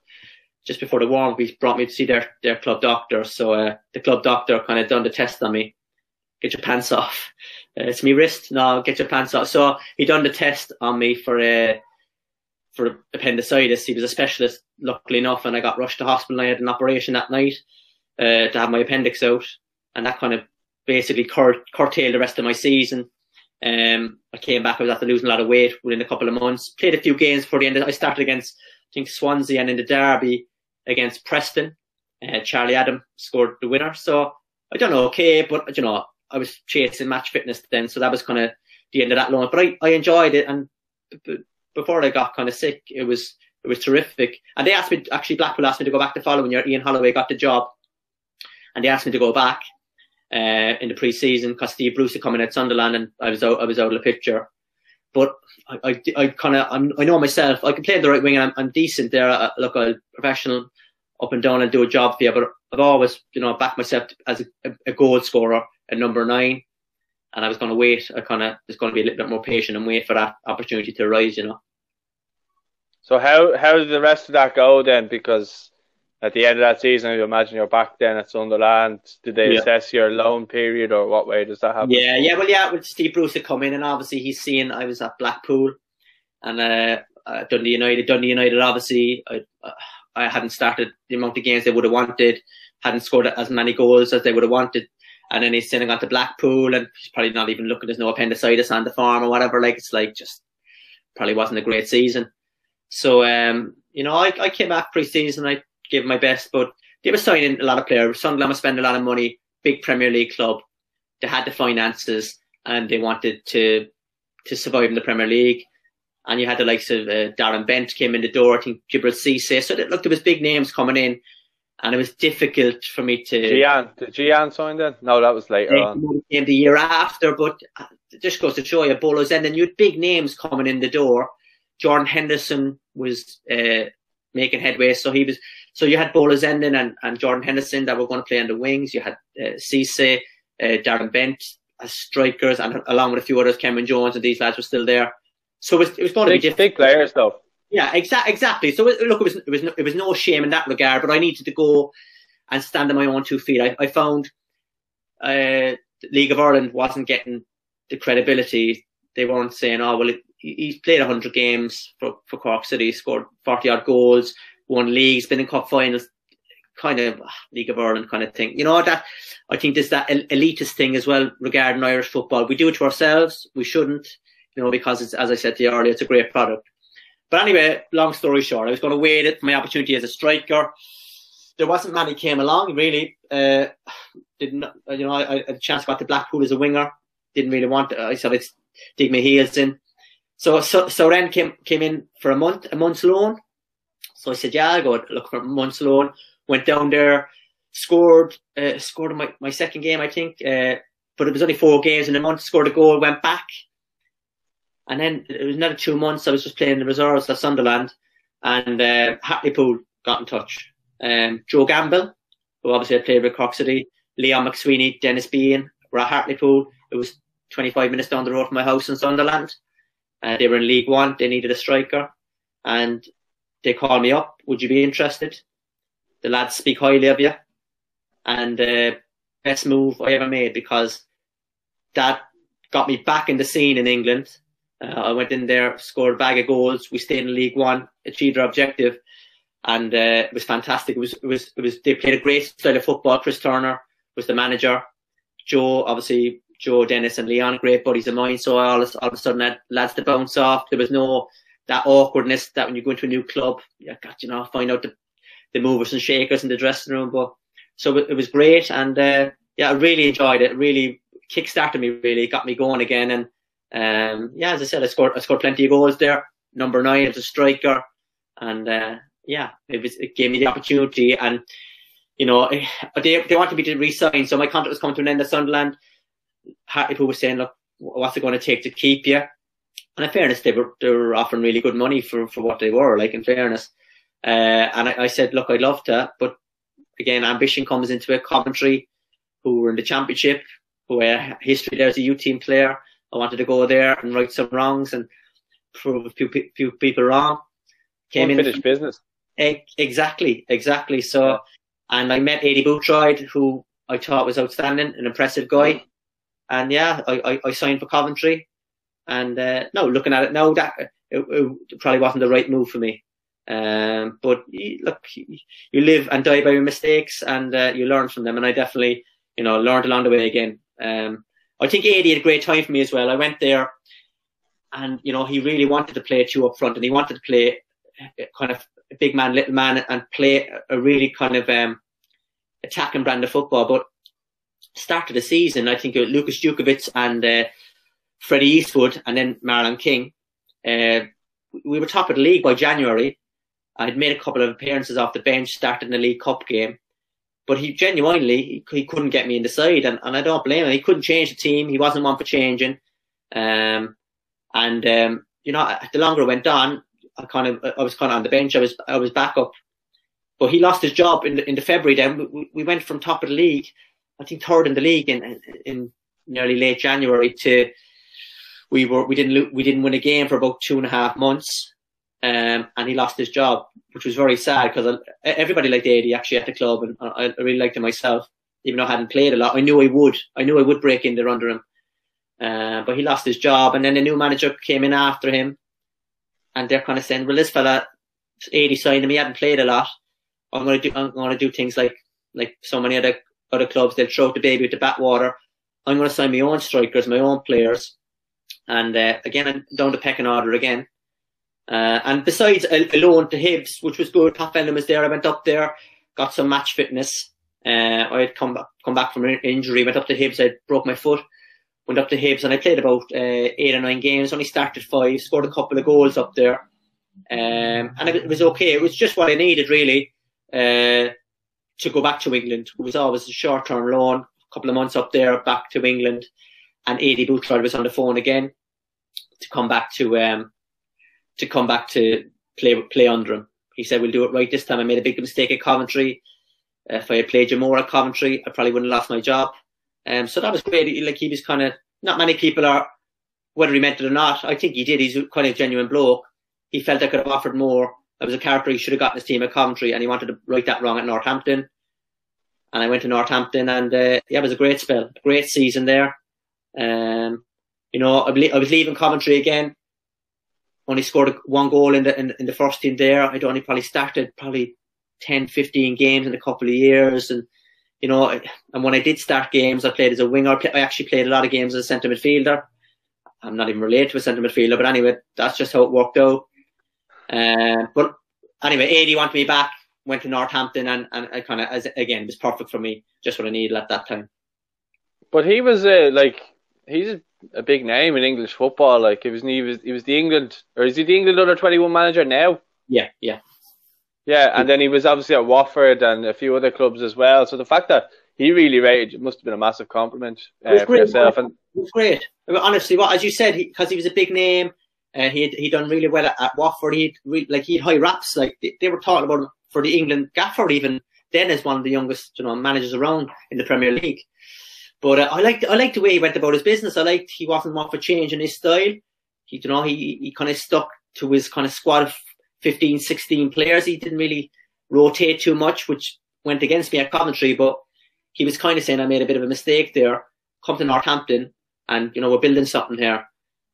S3: just before the warm, we brought me to see their their club doctor. So uh, the club doctor kind of done the test on me. Get your pants off. Uh, it's me wrist. No, get your pants off. So he done the test on me for a. Uh, for appendicitis. He was a specialist, luckily enough, and I got rushed to hospital. I had an operation that night uh, to have my appendix out, and that kind of basically cur- curtailed the rest of my season. Um, I came back. I was after losing a lot of weight within a couple of months. Played a few games before the end. Of, I started against I think Swansea and in the derby against Preston. Uh, Charlie Adam scored the winner. So I don't know, okay, but you know I was chasing match fitness then, so that was kind of the end of that loan. But I, I enjoyed it, and before I got kind of sick, it was it was terrific. And they asked me actually Blackpool asked me to go back the following year. Ian Holloway got the job, and they asked me to go back uh, in the pre-season because Steve Bruce come in at Sunderland, and I was out I was out of the picture. But I I, I kind of I know myself. I can play the right wing, and I'm, I'm decent there. I, look, I'm professional up and down and do a job for you. But I've always you know backed myself as a, a goal scorer at number nine and I was going to wait. I kind of was going to be a little bit more patient and wait for that opportunity to arise, you know.
S2: So how how did the rest of that go then? Because at the end of that season, you imagine you're back then at Sunderland. Did they yeah. assess your loan period, or what way does that happen?
S3: Yeah, yeah, well, yeah. With Steve Bruce had come in, and obviously he's seen I was at Blackpool and uh, uh, Dundee United. Dundee United, obviously, I, uh, I hadn't started the amount of games they would have wanted, hadn't scored as many goals as they would have wanted and then he's sending on to Blackpool, and he's probably not even looking. There's no appendicitis on the farm or whatever. Like it's like just probably wasn't a great season. So um, you know, I, I came back pre-season. I gave my best, but they were signing a lot of players. Sunderland was spending a lot of money. Big Premier League club. They had the finances, and they wanted to to survive in the Premier League. And you had the likes of uh, Darren Bent came in the door. I think Djibril Cissé. So look, there was big names coming in and it was difficult for me to.
S2: Gyan, did Gyan sign then? No, that was later on.
S3: In the year after, but it just goes to show you, Bolos, and then you had big names coming in the door. Jordan Henderson was uh, making headway, so he was. So you had Bolo Zenden and, and Jordan Henderson that were going to play on the wings. You had uh, Cisse, uh, Darren Bent as strikers, and along with a few others, Kenwyne Jones, and these lads were still there. So it was, it was going
S2: big,
S3: to be
S2: difficult. Big players, though.
S3: Yeah, exactly. Exactly. So look, it was it was no, it was no shame in that regard, but I needed to go and stand on my own two feet. I, I found uh, League of Ireland wasn't getting the credibility. They weren't saying, "Oh, well, he's played 100 games for, for Cork City, scored 40 odd goals, won leagues, been in cup finals." Kind of League of Ireland kind of thing. You know that I think there's that elitist thing as well regarding Irish football. We do it to ourselves. We shouldn't, you know, because it's as I said to you earlier, it's a great product. But anyway, long story short, I was going to wait it for my opportunity as a striker. There wasn't many came along really. Uh, didn't you know? I, I had a chance got to Blackpool as a winger. Didn't really want. To, I said I'd dig my heels in. So so so then came came in for a month, a month's loan. So I said, yeah, I'll go look for month's alone. went down there, scored, uh, scored my, my second game, I think, uh, but it was only four games in a month, scored a goal, went back. And then it was another two months, I was just playing the reserves at Sunderland, and uh, Hartlepool got in touch. Um, Joe Gamble, who obviously had played with Cork City, Leon McSweeney, Denis Behan, were at Hartlepool. It was 25 minutes down the road from my house in Sunderland. Uh, they were in League One. They needed a striker, and they call me up. Would you be interested? The lads speak highly of you, and uh, best move I ever made because that got me back in the scene in England. Uh, I went in there, scored a bag of goals. We stayed in League One, achieved our objective, and uh, it was fantastic. It was, it was, it was. They played a great style of football. Chris Turner was the manager. Joe, obviously, Joe, Denis, and Leon, great buddies of mine. So all, all of a sudden, had lads to bounce off. There was no that awkwardness that when you go into a new club, you got you know find out the the movers and shakers in the dressing room. But so it, it was great, and uh, yeah, I really enjoyed it. it really kickstarted me, really got me going again. And um, yeah, as I said, I scored I scored plenty of goals there. Number nine as a striker, and uh, yeah, it, was, it gave me the opportunity. And you know, they they wanted me to resign, so my contract was coming to an end at Sunderland. Hartlepool was saying, look, what's it going to take to keep you? And in fairness, they were they were offering really good money for for what they were. Like in fairness, uh, and I, I said, look, I'd love to, but again, ambition comes into it. Coventry, who were in the championship, who uh, history there as a U team player. I wanted to go there and right some wrongs and prove a few, few people wrong.
S2: Came Unfinished in business.
S3: Exactly, exactly. So, and I met Aidy Boothroyd, who I thought was outstanding, an impressive guy. And yeah, I, I, I signed for Coventry. And uh, no, looking at it now, that it, it, probably wasn't the right move for me. Um, but look, you live and die by your mistakes, and uh, you learn from them. And I definitely, you know, learned along the way again. Um, I think Aidy had a great time for me as well. I went there, and you know, he really wanted to play two up front, and he wanted to play kind of big man, little man, and play a really kind of um, attacking brand of football. But start of the season, I think Lucas Jutkiewicz and uh, Freddie Eastwood, and then Marlon King. Uh, we were top of the league by January. I'd made a couple of appearances off the bench, started in the League Cup game, but he genuinely he, he couldn't get me in the side, and, and I don't blame him. He couldn't change the team. He wasn't one for changing. Um, and um, you know, the longer it went on, I kind of I was kind of on the bench. I was I was back up, but he lost his job in the, in the February. Then we, we went from top of the league, I think third in the league in in nearly late January to we were we didn't we didn't win a game for about two and a half months, um, and he lost his job, which was very sad because everybody liked Aidy actually at the club, and I, I really liked him myself, even though I hadn't played a lot. I knew I would, I knew I would break in there under him, uh, but he lost his job, and then the new manager came in after him, and they're kind of saying, well, this fella, Aidy signed him, he hadn't played a lot. I'm going to do, I'm to do things like, like so many other, other clubs, they'll throw the baby with the bathwater. I'm going to sign my own strikers, my own players. And, uh, again, down the pecking order again. Uh, and besides a, a loan to Hibs, which was good, Pat Fenlon was there. I went up there, got some match fitness. Uh, I had come, come back from an injury, went up to Hibs, I broke my foot went up to Hibs and I played about uh, eight or nine games. Only started five, scored a couple of goals up there, um, and it, was okay. It was just what I needed really uh, to go back to England. It was always a short term loan, a couple of months up there, back to England, and Aidy Boothroyd was on the phone again to come back to um, to come back to play play under him. He said we'll do it right this time. I made a big mistake at Coventry. If I had played you more at Coventry, I probably wouldn't have lost my job. Um, so that was great. Like he was kind of not many people are whether he meant it or not. I think he did. He's kind of genuine bloke. He felt I could have offered more. I was a character he should have gotten his team at Coventry, and he wanted to right that wrong at Northampton. And I went to Northampton, and uh, yeah, it was a great spell, a great season there. Um, you know, I, I was leaving Coventry again. Only scored one goal in the in, in the first team there. I'd only probably started probably 10, 15 games in a couple of years, and you know, and when I did start games, I played as a winger. I actually played a lot of games as a centre midfielder. I'm not even related to a centre midfielder, but anyway, that's just how it worked out. Uh, but anyway, Aidy wanted me back, went to Northampton, and, and I kind of, again, it was perfect for me, just what I needed at that time.
S2: But he was uh, like, he's a big name in English football. Like, he was, he was, he was the England, or is he the England under 21 manager now?
S3: Yeah, yeah.
S2: Yeah, and then he was obviously at Watford and a few other clubs as well. So the fact that he really rated must have been a massive compliment uh, for yourself. And
S3: it was great. I mean, honestly, what as you said, because he, he, was a big name, uh, he he done really well at, at Watford. He like he had high raps. Like they, they, were talking about him for the England gaffer even then as one of the youngest you know managers around in the Premier League. But uh, I liked I liked the way he went about his business. I liked he wasn't one for change in his style. He you know he he kind of stuck to his kind of squad of 15, 16 players. He didn't really rotate too much, which went against me at Coventry. But he was kind of saying I made a bit of a mistake there. Come to Northampton, and you know we're building something here.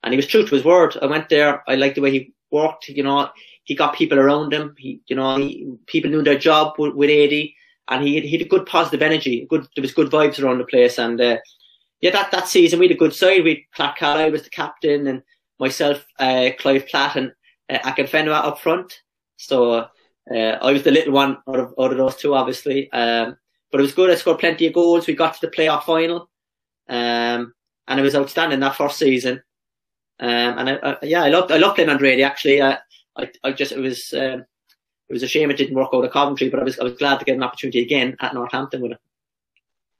S3: And he was true to his word. I went there. I liked the way he worked. You know, he got people around him. He, you know, he, people knew their job with, with Aidy, and he, had, he had a good positive energy. Good, there was good vibes around the place. And uh, yeah, that that season we had a good side. We Clarke Carlisle was the captain, and myself, uh, Clive Platt, and uh, Akinfenwa up front. So uh, I was the little one out of out of those two, obviously. Um, but it was good. I scored plenty of goals. We got to the playoff final, um, and it was outstanding that first season. Um, and I, I, yeah, I loved I loved playing Andretti. Actually, I, I, I just it was um, it was a shame it didn't work out at Coventry, but I was I was glad to get an opportunity again at Northampton with it.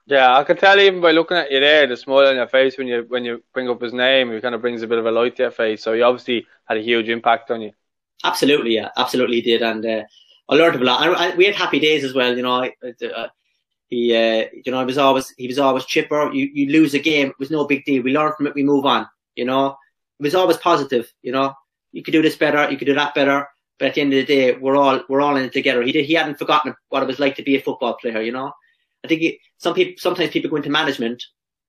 S2: Yeah, I can tell even by looking at you there, the smile on your face when you when you bring up his name, it kind of brings a bit of a light to your face. So he obviously had a huge impact on you.
S3: Absolutely, yeah, absolutely did, and uh, I learned a lot. I, I, we had happy days as well, you know. I, uh, he, uh, you know, he was always he was always chipper. You you lose a game, it was no big deal. We learn from it, we move on. You know, it was always positive. You know, you could do this better, you could do that better. But at the end of the day, we're all we're all in it together. He did, he hadn't forgotten what it was like to be a football player. You know, I think he, some people sometimes people go into management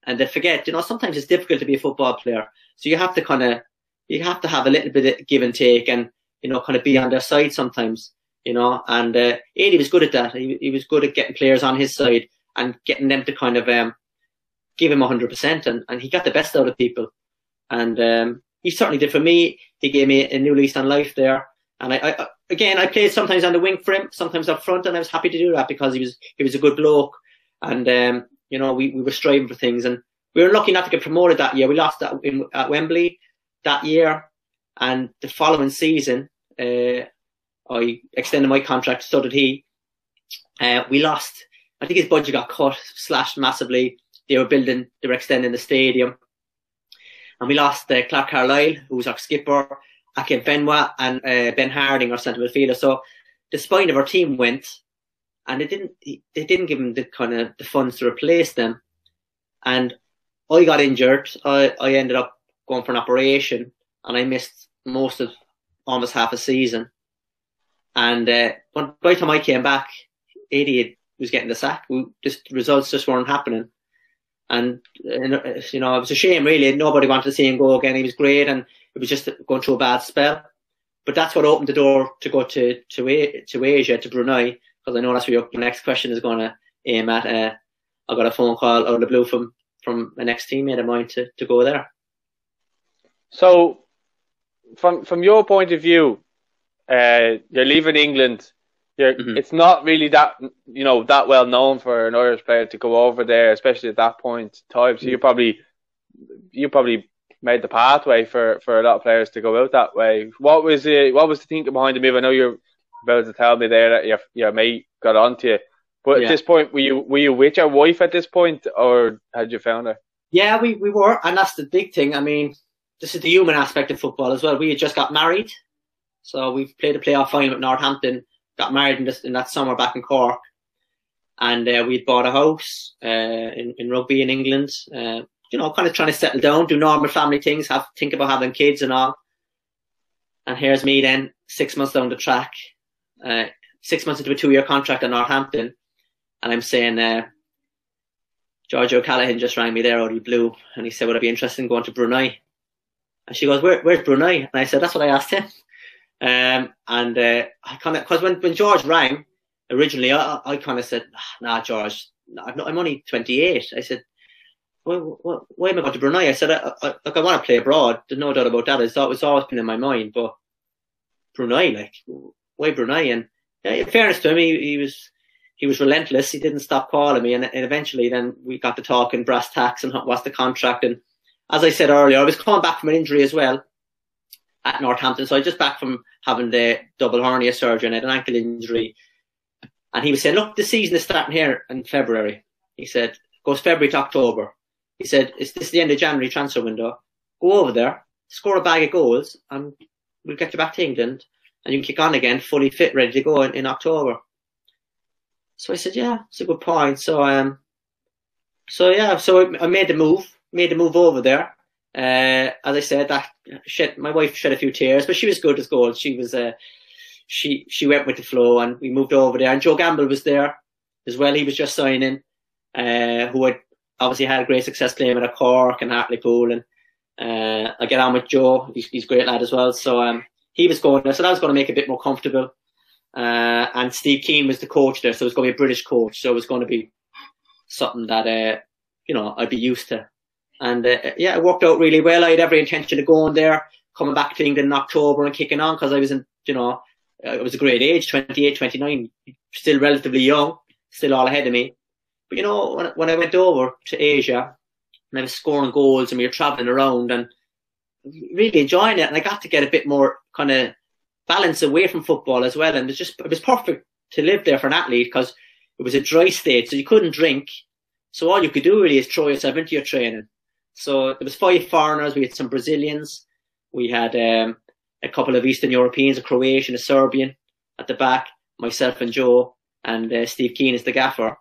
S3: and they forget. You know, sometimes it's difficult to be a football player, so you have to kind of you have to have a little bit of give and take, and you know, kind of be on their side sometimes. You know, and uh, Aidy was good at that. He, he was good at getting players on his side and getting them to kind of um, give him 100%, and, and he got the best out of people. And um, he certainly did for me. He gave me a new lease on life there. And I, I, again, I played sometimes on the wing for him, sometimes up front, and I was happy to do that because he was he was a good bloke, and um, you know we, we were striving for things, and we were lucky not to get promoted that year. We lost at, in, at Wembley that year, and the following season, uh, I extended my contract. So did he. Uh, we lost. I think his budget got cut, slashed massively. They were building, they were extending the stadium, and we lost uh, Clarke Carlisle, who was our skipper, Akinfenwa, and uh, Ben Harding, our centre midfielder. So the spine of our team went, and they didn't they didn't give him the kind of the funds to replace them. And I got injured. I, I ended up going for an operation, and I missed most of almost half a season. And uh, by the time I came back, Aidy was getting the sack. We, just results just weren't happening. And, uh, you know, it was a shame really. Nobody wanted to see him go again. He was great and it was just going through a bad spell. But that's what opened the door to go to, to, to Asia, to Brunei, because I know that's where your next question is going to aim at. Uh, I got a phone call out of the blue from, from an ex teammate of mine to, to go there.
S2: So, from from your point of view, uh, you're leaving England Mm-hmm. It's not really that you know that well known for an Irish player to go over there, especially at that point in time. So mm-hmm. you probably you probably made the pathway for, for a lot of players to go out that way. What was the what was the thinking behind the move? I know you're about to tell me there that your your mate got onto you, but yeah. at this point, were you were you with your wife at this point, or had you found her?
S3: Yeah, we, we were, and that's the big thing. I mean, this is the human aspect of football as well. We had just got married, so we've played a playoff final at Northampton got married in, this, in that summer back in Cork, and uh, we'd bought a house uh, in, in Rugby in England. Uh, you know, kind of trying to settle down, do normal family things, have think about having kids and all. And here's me then, six months down the track, uh, six months into a two-year contract at Northampton, and I'm saying, uh, George O'Callaghan just rang me there out of the blue, and he said, "Would I be interested in going to Brunei?" And she goes, Where, "Where's Brunei?" And I said, "That's what I asked him." Um, and uh, I kind of because when when George rang originally, I, I kind of said, "Nah, George, I'm only 28." I said, well, well, why am I going to Brunei? I said, uh, uh, I, I, like, I want to play abroad. There's no doubt about that. It's always been in my mind, but Brunei, like, why Brunei? And yeah, in fairness to him, he, he was he was relentless. He didn't stop calling me, and, and eventually, then we got to talking brass tacks and what's the contract. And as I said earlier, I was coming back from an injury as well, at Northampton. So I just back from having the double hernia surgery and had an ankle injury. And he was saying, look, the season is starting here in February. He said, goes February to October. He said, is this the end of January transfer window? Go over there, score a bag of goals, and we'll get you back to England, and you can kick on again, fully fit, ready to go in, in October. So I said, yeah, it's a good point. So, um, so yeah, so I made the move, made the move over there. Uh, as I said, that shed, my wife shed a few tears, but she was good as gold. She was, uh, she, she went with the flow and we moved over there and Joe Gamble was there as well. He was just signing, uh, who had obviously had a great success playing at Cork and Hartlepool and, uh, I get on with Joe. He's, he's a great lad as well. So, um, he was going there. So that was going to make it a bit more comfortable. Uh, and Steve Kean was the coach there. So it was going to be a British coach. So it was going to be something that, uh, you know, I'd be used to. And uh, yeah, it worked out really well. I had every intention of going there, coming back to England in October and kicking on because I was in, you know, I was a great age, 28, 29, still relatively young, still all ahead of me. But you know, when, when I went over to Asia and I was scoring goals and we were traveling around and really enjoying it and I got to get a bit more kind of balance away from football as well. And it was just, it was perfect to live there for an athlete because it was a dry state, so you couldn't drink. So all you could do really is throw yourself into your training. So there was five foreigners. We had some Brazilians. We had um, a couple of Eastern Europeans, a Croatian, a Serbian at the back. Myself and Joe and uh, Steve Kean is the gaffer,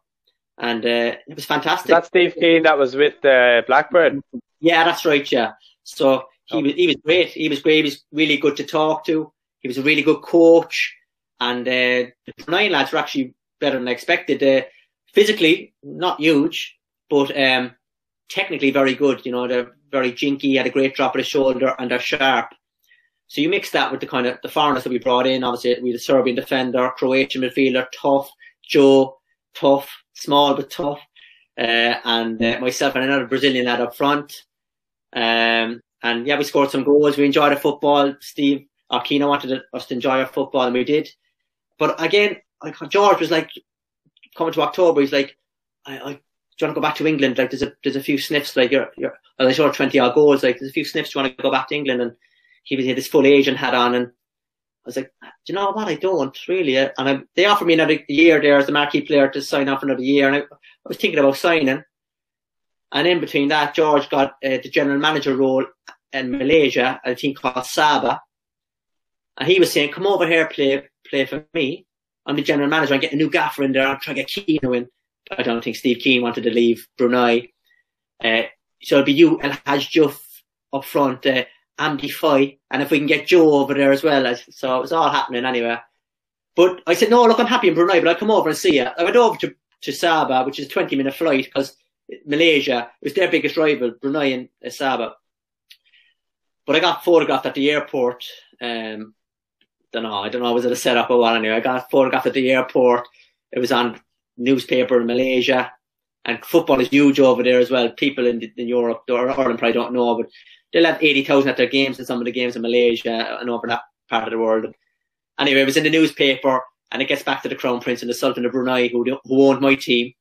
S3: and uh, it was fantastic.
S2: That's Steve Kean. That was with uh, Blackburn.
S3: Yeah, that's right. Yeah. So he was he was great. He was great. He was really good to talk to. He was a really good coach, and uh, the nine lads were actually better than I expected. Uh, physically, not huge, but um, technically very good. You know, they're very jinky, had a great drop of the shoulder, and they're sharp. So you mix that with the kind of the foreigners that we brought in. Obviously, we had a Serbian defender, Croatian midfielder, tough, Joe, tough, small but tough, uh, and uh, myself and another Brazilian lad up front. Um, and yeah, we scored some goals. We enjoyed the football. Steve Arkina wanted us to enjoy our football, and we did. But again, George was like coming to October. He's like, I, I do you want to go back to England? Like, there's a there's a few sniffs. Like, you're you're they scored twenty odd goals. Like, there's a few sniffs. Do you want to go back to England? And he was he had his full agent hat on, and was like, do you know what? I don't really. And I, they offered me another year there as the marquee player to sign off another year, and I, I was thinking about signing. And in between that, George got uh, the general manager role in Malaysia at a team called Sabah, and he was saying, "Come over here, play play for me. I'm the general manager. I get a new gaffer in there. I'm trying to get Kean in." I don't think Steve Kean wanted to leave Brunei. Uh, so it'll be you and Haj Juff up front, uh, Amdi Foy, and if we can get Joe over there as well. So it was all happening anyway. But I said, no, look, I'm happy in Brunei, but I'll come over and see you. I went over to, to Sabah, which is a 20 minute flight because Malaysia was their biggest rival, Brunei and uh, Sabah. But I got photographed at the airport. Um, don't know, I don't know, was it a setup or what anyway? I got photographed at the airport. It was on newspaper in Malaysia. And football is huge over there as well. People in, in Europe or Ireland probably don't know, but they'll have 80,000 at their games in some of the games in Malaysia and over that part of the world. Anyway, it was in the newspaper and it gets back to the Crown Prince and the Sultan of Brunei who, who owned my team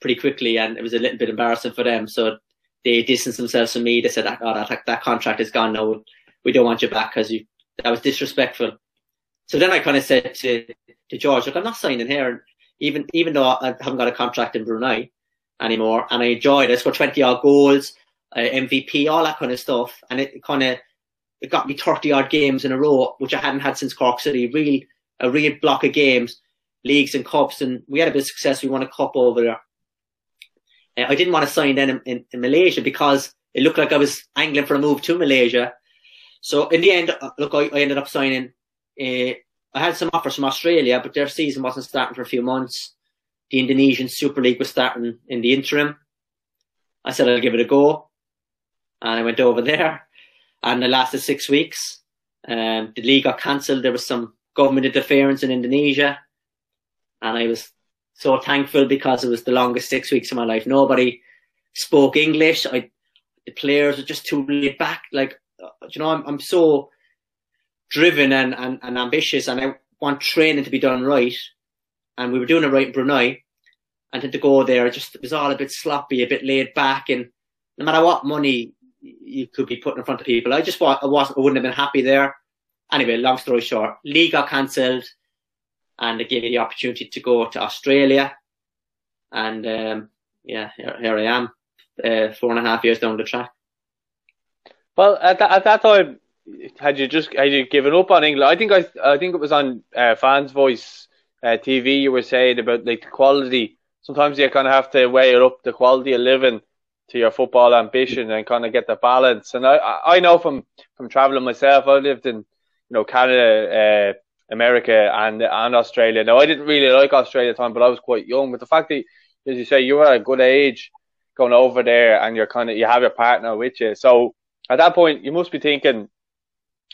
S3: pretty quickly and it was a little bit embarrassing for them. So they distanced themselves from me. They said, oh, that, that contract is gone now. We don't want you back because you, that was disrespectful. So then I kind of said to, to George, look, I'm not signing here even even though I haven't got a contract in Brunei anymore, and I enjoyed it. I scored twenty odd goals, uh, MVP, all that kind of stuff, and it kind of it got me thirty odd games in a row, which I hadn't had since Cork City. Real a real block of games, leagues and cups, and we had a bit of success. We won a cup over there. Uh, I didn't want to sign then in, in, in, Malaysia because it looked like I was angling for a move to Malaysia. So in the end, uh, look, I, I ended up signing uh, I had some offers from Australia, but their season wasn't starting for a few months. The Indonesian Super League was starting in the interim. I said I'll give it a go, and I went over there, and it lasted six weeks. Um, the league got cancelled. There was some government interference in Indonesia, and I was so thankful because it was the longest six weeks of my life. Nobody spoke English. I, the players were just too laid back. Like, you know, I'm, I'm so driven and, and, and ambitious and I want training to be done right. And we were doing it right in Brunei. And then to go there, it just it was all a bit sloppy, a bit laid back. And no matter what money you could be put in front of people. I just I wasn't, I wouldn't have been happy there. Anyway, long story short, league got cancelled, and it gave me the opportunity to go to Australia, and um, yeah, here, here, I am, uh, four and a half years down the track.
S2: Well, at that, at that time, had you just had you given up on England? I think I I think it was on uh, Fans Voice uh, TV. You were saying about like the quality. Sometimes you kind of have to weigh it up the quality of living to your football ambition and kind of get the balance. And I I know from from traveling myself, I lived in you know Canada, uh, America, and and Australia. Now I didn't really like Australia at the time, but I was quite young. But the fact that, as you say, you were at a good age going over there, and you're kind of you have your partner with you, so at that point you must be thinking.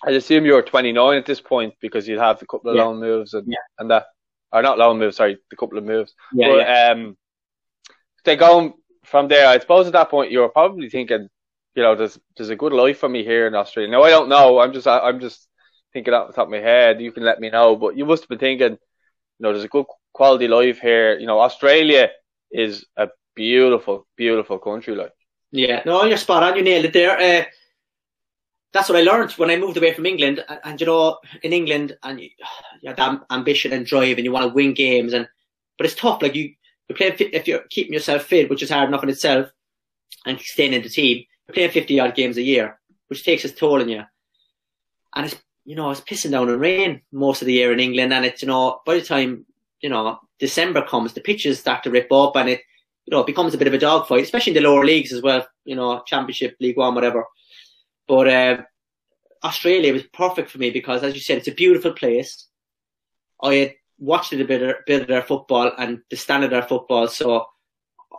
S2: I assume you're 29 at this point because you'd have a couple of yeah. loan moves and
S3: yeah.
S2: and that, or not loan moves, sorry, the couple of moves.
S3: Yeah,
S2: but,
S3: yeah.
S2: um, they're going from there, I suppose at that point you were probably thinking, you know, there's there's a good life for me here in Australia. Now I don't know. I'm just I'm just thinking off the top of my head. You can let me know, but you must have been thinking, you know, there's a good quality life here. You know, Australia is a beautiful, beautiful country. Like,
S3: yeah, no, you're spot on. You nailed it there. Uh, that's what I learned when I moved away from England. And, and you know, in England, and you, you have that ambition and drive, and you want to win games, and but it's tough. Like you, you're playing if you're keeping yourself fit, which is hard enough in itself, and staying in the team. You're playing 50 odd games a year, which takes its toll on you. And it's you know it's pissing down in rain most of the year in England, and it's you know by the time you know December comes, the pitches start to rip up, and it you know it becomes a bit of a dogfight, especially in the lower leagues as well. You know, Championship, League One, whatever. But uh, Australia was perfect for me because, as you said, it's a beautiful place. I had watched it a bit, a bit of their football and the standard of their football, so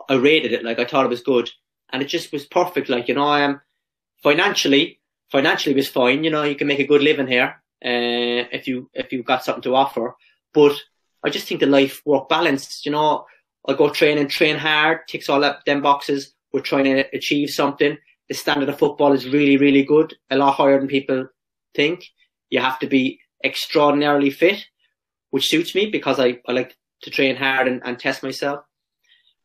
S3: I rated it. Like I thought it was good, and it just was perfect. Like you know, I am financially, financially was fine. You know, you can make a good living here uh, if you if you've got something to offer. But I just think the life work balance. You know, I go train and train hard, ticks all up them boxes. We're trying to achieve something. The standard of football is really, really good, a lot higher than people think. You have to be extraordinarily fit which suits me because I, I like to train hard and, and test myself.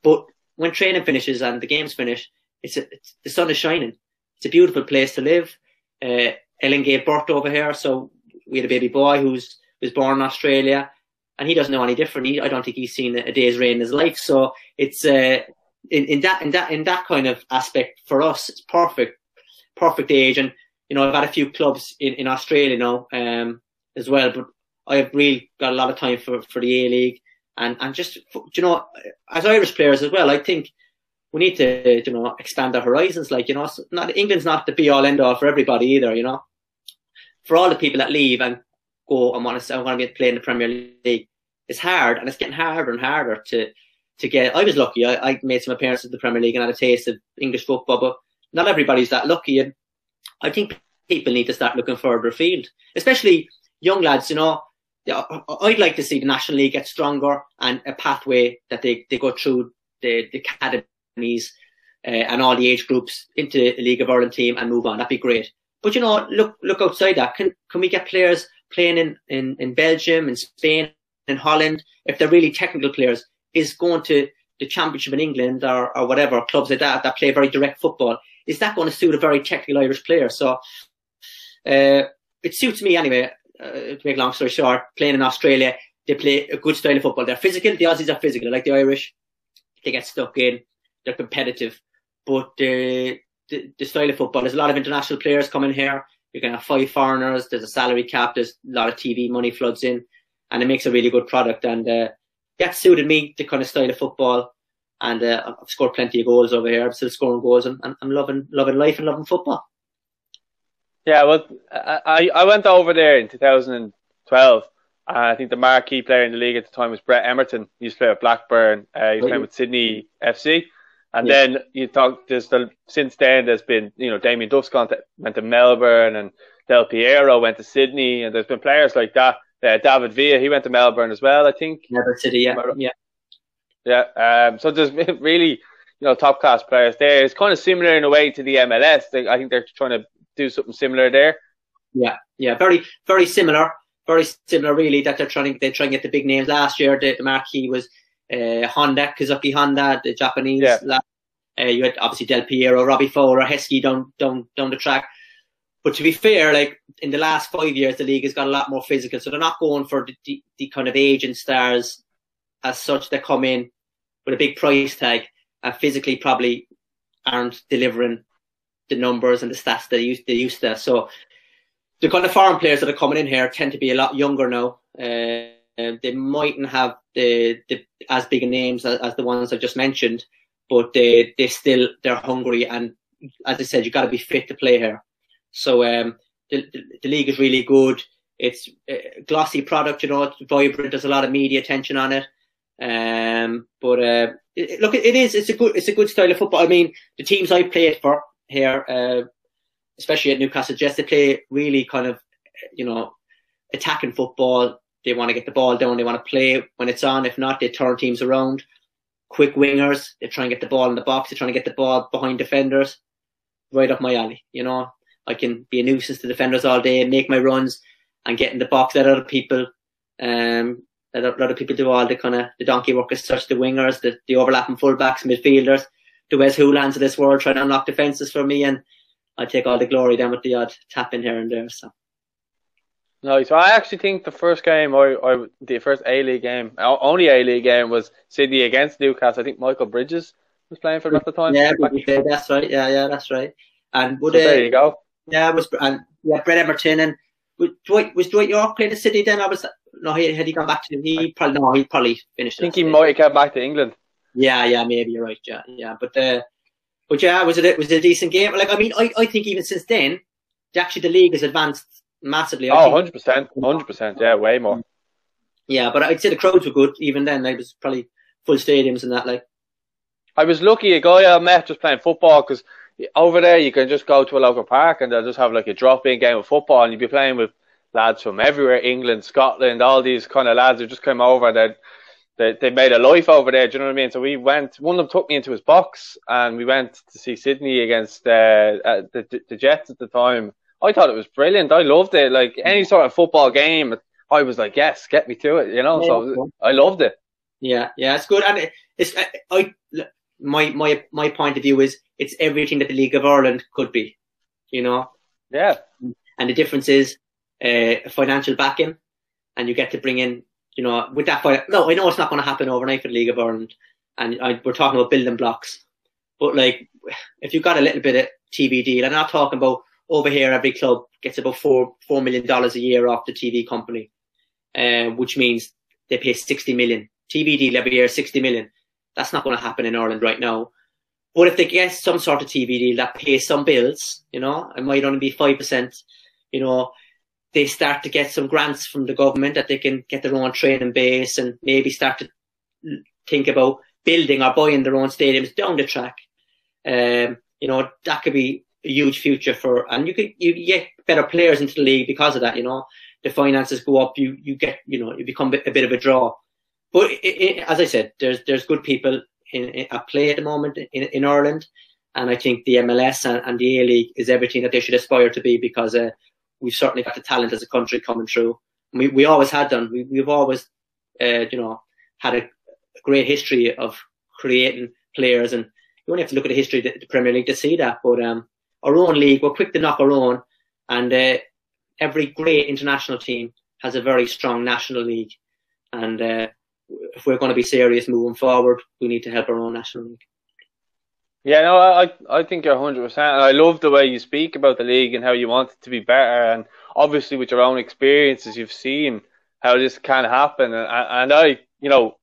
S3: But when training finishes and the games finish, it's, a, it's the sun is shining. It's a beautiful place to live. Uh, Ellen gave birth over here, so we had a baby boy who's was born in Australia, and he doesn't know any different. He, I don't think he's seen a day's rain in his life. So it's uh, in, in that in that in that kind of aspect for us, it's perfect, perfect age. And you know, I've had a few clubs in, in Australia now um, as well, but I've really got a lot of time for, for the A League and, and just, you know, as Irish players as well, I think we need to, you know, expand our horizons. Like, you know, not, England's not the be all end all for everybody either, you know. For all the people that leave and go and want to, I want to play in the Premier League, it's hard and it's getting harder and harder to, to get. I was lucky. I, I made some appearances in the Premier League and had a taste of English football, but not everybody's that lucky. And I think people need to start looking further afield, especially young lads, you know, I'd like to see the National League get stronger and a pathway that they, they go through the, the academies uh, and all the age groups into a League of Ireland team and move on. That'd be great. But you know, look look outside that. Can can we get players playing in, in, in Belgium, in Spain, in Holland? If they're really technical players, is going to the championship in England or, or whatever clubs like that that play very direct football. Is that going to suit a very technical Irish player? So uh, it suits me anyway uh, to make a long story short, playing in Australia, they play a good style of football. They're physical. The Aussies are physical, like the Irish. They get stuck in. They're competitive, but the, the, the style of football. There's a lot of international players coming here. You're going to have five foreigners. There's a salary cap. There's a lot of TV money floods in, and it makes a really good product. And uh, that suited me, the kind of style of football. And uh, I've scored plenty of goals over here. I'm still scoring goals, and I'm loving loving life and loving football.
S2: Yeah, well, I I went over there in 2012. I think the marquee player in the league at the time was Brett Emerton. He used to play with Blackburn. Uh, he was playing with Sydney FC. And yeah. then you talk, there's the, since then there's been, you know, Damien Duff's gone to, went to Melbourne and Del Piero went to Sydney and there's been players like that. Uh, David Villa, he went to Melbourne as well, I think.
S3: Melbourne City, yeah. Yeah.
S2: Yeah. Um, so there's really, you know, top class players there. It's kind of similar in a way to the MLS. They, I think they're trying to do something similar there.
S3: Yeah, yeah, very, very similar, very similar. Really, that they're trying they try and get the big names. Last year, the, the marquee was uh, Honda, Keisuke Honda, the Japanese.
S2: Yeah.
S3: Lad. Uh, you had obviously Del Piero, Robbie Fowler, Heskey down down down the track. But to be fair, like in the last five years, the league has got a lot more physical, so they're not going for the, the, the kind of aging stars as such that come in with a big price tag and physically probably aren't delivering the numbers and the stats they used they used to. So the kind of foreign players that are coming in here tend to be a lot younger now. Uh, they mightn't have the, the as big names as, as, the ones I just mentioned, but they they still they're hungry and as I said, you got to be fit to play here. So um, the, the, the league is really good. It's a glossy product, you know, it's vibrant. There's a lot of media attention on it. Um, but uh, it, look, it is. It's a good. It's a good style of football. I mean, the teams I played for here, uh, especially at Newcastle Jets, they play really kind of, you know, attacking football. They want to get the ball down. They want to play when it's on. If not, they turn teams around. Quick wingers. They try and get the ball in the box. They're trying to get the ball behind defenders. Right up my alley. You know, I can be a nuisance to defenders all day make my runs and get in the box, let other people, um, let of people do all the kind of the donkey work as such, the wingers, the, the overlapping fullbacks, midfielders, the Wes Hoolahans of this world trying to unlock defences for me and I take all the glory then with the odd tap in here and there. So.
S2: No, so I actually think the first game, or, or the first A League game, only A League game was Sydney against Newcastle. I think Michael Bridges was playing for them at the time.
S3: Yeah, that's right. Yeah, yeah, that's right. And would,
S2: so there you go.
S3: Yeah, was and yeah, Brett Emerton and was Dwight was Dwight Yorke playing the City then? I was no, he had he gone back to he probably no, he probably finished.
S2: I think he might have come back to England.
S3: Yeah, yeah, maybe you're right. Yeah, yeah, but uh, but yeah, was it was it a decent game? Like I mean, I, I think even since then, actually the league has advanced massively.
S2: I oh, 100 percent, hundred percent, yeah, way more.
S3: Yeah, but I'd say the crowds were good even then. Like, it was probably full stadiums and that. Like,
S2: I was lucky. A guy I met just playing football because over there you can just go to a local park and they'll just have like a drop-in game of football and you'll be playing with lads from everywhere, England, Scotland, all these kind of lads who just came over and they they they made a life over there. Do you know what I mean? So we went. One of them took me into his box and we went to see Sydney against uh, uh, the the Jets at the time. I thought it was brilliant. I loved it. Like any sort of football game, I was like, yes, get me to it. You know, so I loved it.
S3: Yeah, yeah, it's good, and it's I my my my point of view is it's everything that the League of Ireland could be, you know.
S2: Yeah.
S3: And the difference is uh, financial backing, and you get to bring in, you know, with that. No, I know it's not going to happen overnight for the League of Ireland, and I, we're talking about building blocks. But like, if you've got a little bit of TV deal, and I'm not talking about over here. Every club gets about four four million dollars a year off the TV company, uh, which means they pay sixty million TV deal every year, sixty million that's not going to happen in Ireland right now. But if they get some sort of TV deal that pays some bills, you know, it might only be 5%, you know, they start to get some grants from the government that they can get their own training base and maybe start to think about building or buying their own stadiums down the track. Um, you know, that could be a huge future for, and you could, you get better players into the league because of that, you know, the finances go up, you, you get, you know, you become a bit of a draw. But it, it, as I said, there's there's good people in, in, at play at the moment in, in Ireland, and I think the MLS and, and the A League is everything that they should aspire to be because uh, we've certainly got the talent as a country coming through. We we always had done. We, we've always, uh, you know, had a, great history of creating players, and you only have to look at the history of the Premier League to see that. But um, our own league, we're quick to knock our own, and uh, every great international team has a very strong national league, and uh, if we're going to be serious moving forward, we need to help our own national league.
S2: Yeah, no, I I think you're 100. percent I love the way you speak about the league and how you want it to be better, and obviously with your own experiences, you've seen how this can happen, and and I, you know,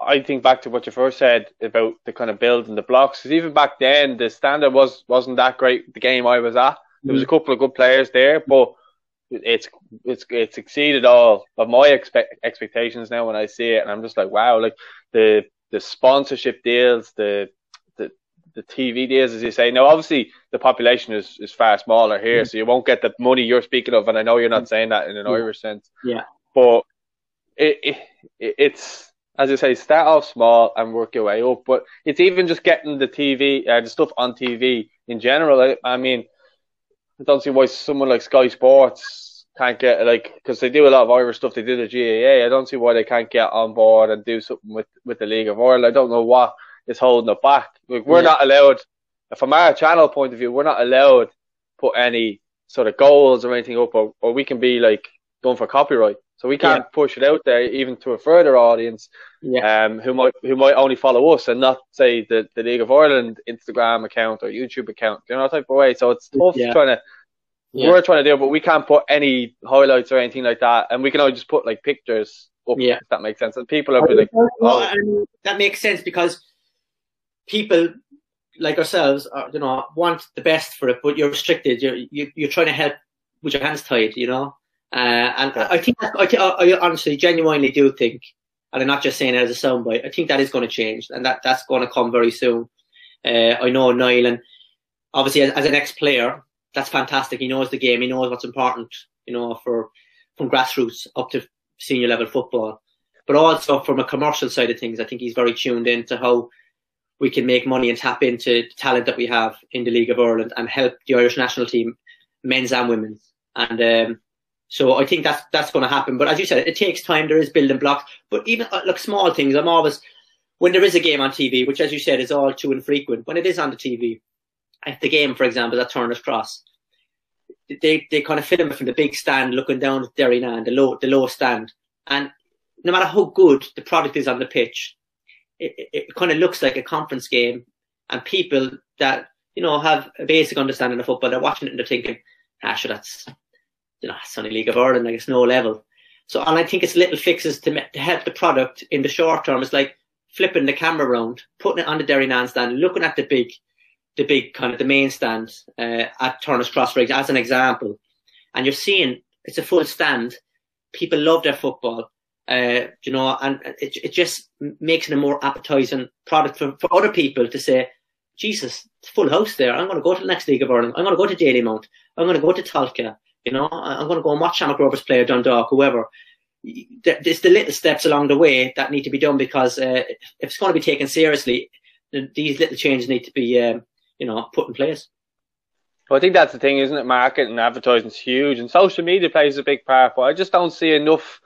S2: I think back to what you first said about the kind of build and the blocks, because even back then the standard was wasn't that great. The game I was at, there was a mm. couple of good players there, but it's it's it's exceeded all of my expect, expectations now when I see it, and I'm just like, wow, like the the sponsorship deals, the the TV deals, as you say. Now, obviously, the population is is far smaller here, mm. so you won't get the money you're speaking of, and I know you're not saying that in an
S3: yeah.
S2: Irish sense.
S3: Yeah,
S2: but it, it it's as I say, start off small and work your way up. But it's even just getting the TV, uh, the stuff on TV in general. I, I mean I don't see why someone like Sky Sports can't get like because they do a lot of Irish stuff. They do the GAA. I don't see why they can't get on board and do something with with the League of Ireland. I don't know what is holding it back. Like, we're
S3: Yeah.
S2: not allowed, from our channel point of view, we're not allowed to put any sort of goals or anything up, or, or we can be like going for copyright. So we can't push it out there even to a further audience,
S3: Yeah.
S2: um, who might who might only follow us and not say the, the League of Ireland Instagram account or YouTube account, you know, type of way. So it's tough
S3: Yeah.
S2: trying to
S3: Yeah.
S2: we're trying to do, it, but we can't put any highlights or anything like that, and we can only just put like pictures up.
S3: Yeah.
S2: if that makes sense. And people are like,
S3: Well,
S2: oh,
S3: and that makes sense because people like ourselves, are, you know, want the best for it, but you're restricted. You're you, you're trying to help with your hands tied, you know. Uh, and
S2: Yeah.
S3: I think I, thi- I honestly, genuinely do think, and I'm not just saying it as a soundbite. I think that is going to change, and that that's going to come very soon. Uh, I know Niall, and obviously as, as an ex-player, that's fantastic. He knows the game. He knows what's important, you know, for from grassroots up to senior level football. But also from a commercial side of things, I think he's very tuned in to how we can make money and tap into the talent that we have in the League of Ireland and help the Irish national team, men's and women's. And um, so I think that's that's going to happen. But as you said, it takes time. There is building blocks. But even uh, look, small things. I'm always when there is a game on TV, which as you said is all too infrequent. When it is on the TV, if the game, for example, at Turner's Cross, they they kind of film it from the big stand looking down at Derrynane, the low the low stand, and no matter how good the product is on the pitch, it, it, kind of looks like a conference game, and people that you know have a basic understanding of football, they're watching it and they're thinking, ah, sure, that's you know, it's League of Ireland, like it's no level. So, and I think it's little fixes to, to help the product in the short term. It's like flipping the camera around, putting it on the Derrynane stand, looking at the big, the big kind of the main stand uh, at Turner's Cross as an example, and you're seeing it's a full stand. People love their football, uh, you know, and it it just makes it a more appetizing product for, for other people to say, Jesus, it's full house there. I'm going to go to the next League of Ireland. I'm going to go to Dalymount. I'm going to go to Tolka. You know, I'm going to go and watch Shamrock Rovers play or Dundalk, whoever. There's the little steps along the way that need to be done because uh, if it's going to be taken seriously, these little changes need to be, um, you know, put in place.
S2: Well, I think that's the thing, isn't it? Marketing and advertising is huge, and social media plays a big part. But I just don't see enough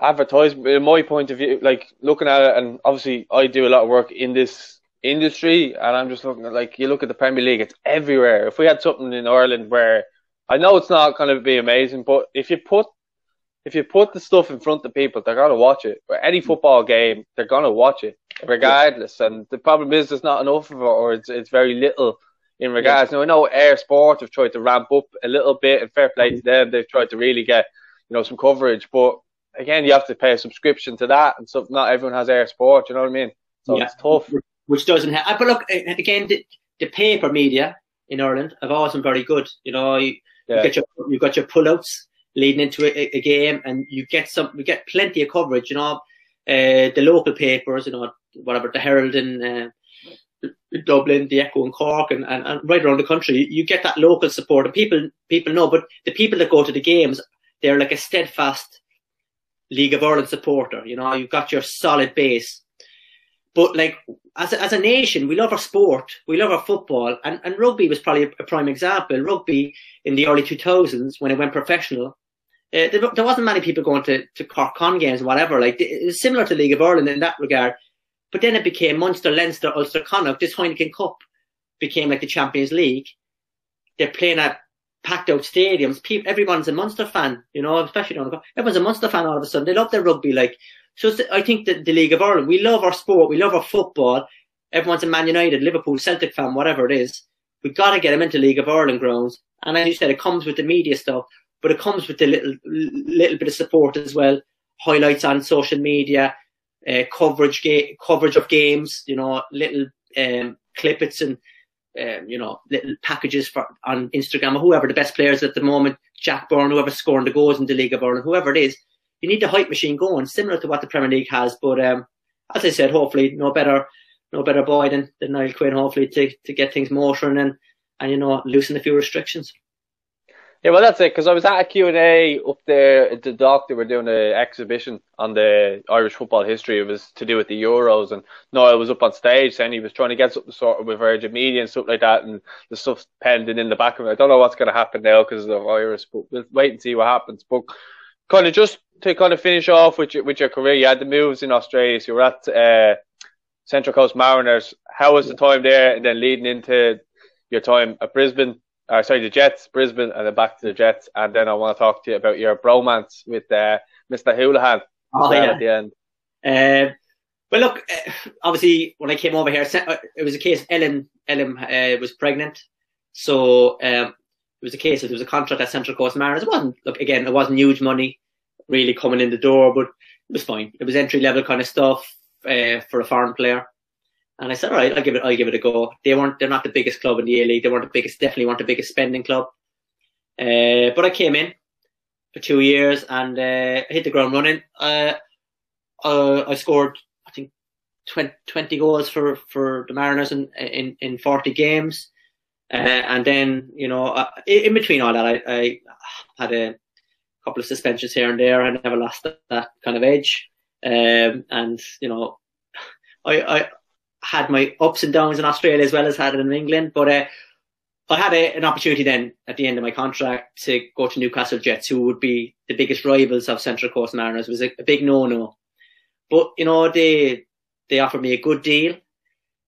S2: advertisement. In my point of view, like looking at it, and obviously I do a lot of work in this industry, and I'm just looking at like you look at the Premier League, it's everywhere. If we had something in Ireland where I know it's not going to be amazing, but if you put if you put the stuff in front of people, they're gonna watch it. For any mm. football game, they're gonna watch it regardless. And the problem is there's not enough of it, or it's it's very little in regards. Now I know eir Sport have tried to ramp up a little bit, and fair play to mm. them. They've tried to really get you know some coverage, but again, you have to pay a subscription to that, and so not everyone has eir Sport. You know what I mean? So
S3: Yeah.
S2: it's tough.
S3: which doesn't help. But look, again, the, the paper media in Ireland have always been very good. You know, you,
S2: Yeah.
S3: you get your you got your pullouts leading into a, a game, and you get some, you get plenty of coverage. You know, uh, the local papers, you know, whatever the Herald in uh, Dublin, the Echo in Cork, and, and, and right around the country, you get that local support, and people people know. But the people that go to the games, they're like a steadfast League of Ireland supporter. You know, you've got your solid base. But like as a, as a nation, we love our sport, we love our football, and, and rugby was probably a, prime example. Rugby in the early 2000s when it went professional, uh, there, there wasn't many people going to to Cork Con games, whatever. Like it was similar to League of Ireland in that regard. But then it became Munster, Leinster, Ulster, Connacht. This Heineken Cup became like the Champions League. They're playing at packed out stadiums. People, everyone's a Munster fan, you know, especially down the. Everyone's a Munster fan all of a sudden. They love their rugby. Like so, I think that the League of Ireland, we love our sport, we love our football. Everyone's a Man United, Liverpool, Celtic fan, whatever it is. We've got to get them into League of Ireland grounds. And as you said, it comes with the media stuff, but it comes with the little little bit of support as well. Highlights on social media, uh, coverage ga- coverage of games, you know, little um, clippets and um, you know little packages for on Instagram or whoever the best players at the moment, Jack Byrne, whoever's scoring the goals in the League of Ireland, whoever it is. You need the hype machine going, similar to what the Premier League has. But um, as I said, hopefully no better no better boy than, than Niall Quinn, hopefully to to get things motoring and and you know loosen a few restrictions.
S2: Yeah, well, that's it. Because I was at a Q and A up there at the dock. They were doing an exhibition on the Irish football history. It was to do with the Euros, and Noel was up on stage saying he was trying to get something sorted with Virgin Media and stuff like that, and the stuff's pending in the back of it. I don't know what's going to happen now because of the virus, but we'll wait and see what happens. But kind of just to kind of finish off with your with your career, you had the moves in Australia. So you were at uh, Central Coast Mariners. How was the time there, and then leading into your time at Brisbane? Or sorry, the Jets, Brisbane, and then back to the Jets. And then I want to talk to you about your bromance with uh, Mr. Hoolahan
S3: Oh, yeah.
S2: at the end.
S3: Uh, well, look, uh, obviously, when I came over here, uh, it was a case Ellen Ellen uh, was pregnant, so um, it was a case of there was a contract at Central Coast Mariners. It wasn't look again, it wasn't huge money really coming in the door, but it was fine. It was entry level kind of stuff uh, for a foreign player. And I said, all right, I'll give it, I'll give it a go. They weren't, they're not the biggest club in the A League. They weren't the biggest, definitely weren't the biggest spending club. Uh, but I came in for two years and uh, hit the ground running. Uh, I scored, I think, 20, 20 goals for, for the Mariners in, in, in 40 games. Uh, and then, you know, in in between all that, I, I had a couple of suspensions here and there. I never lost that, that kind of edge. Um, and, you know, I, I had my ups and downs in Australia as well as had it in England. But uh, I had a, an opportunity then at the end of my contract to go to Newcastle Jets, who would be the biggest rivals of Central Coast Mariners. It was a, a big no-no. But, you know, they, they offered me a good deal.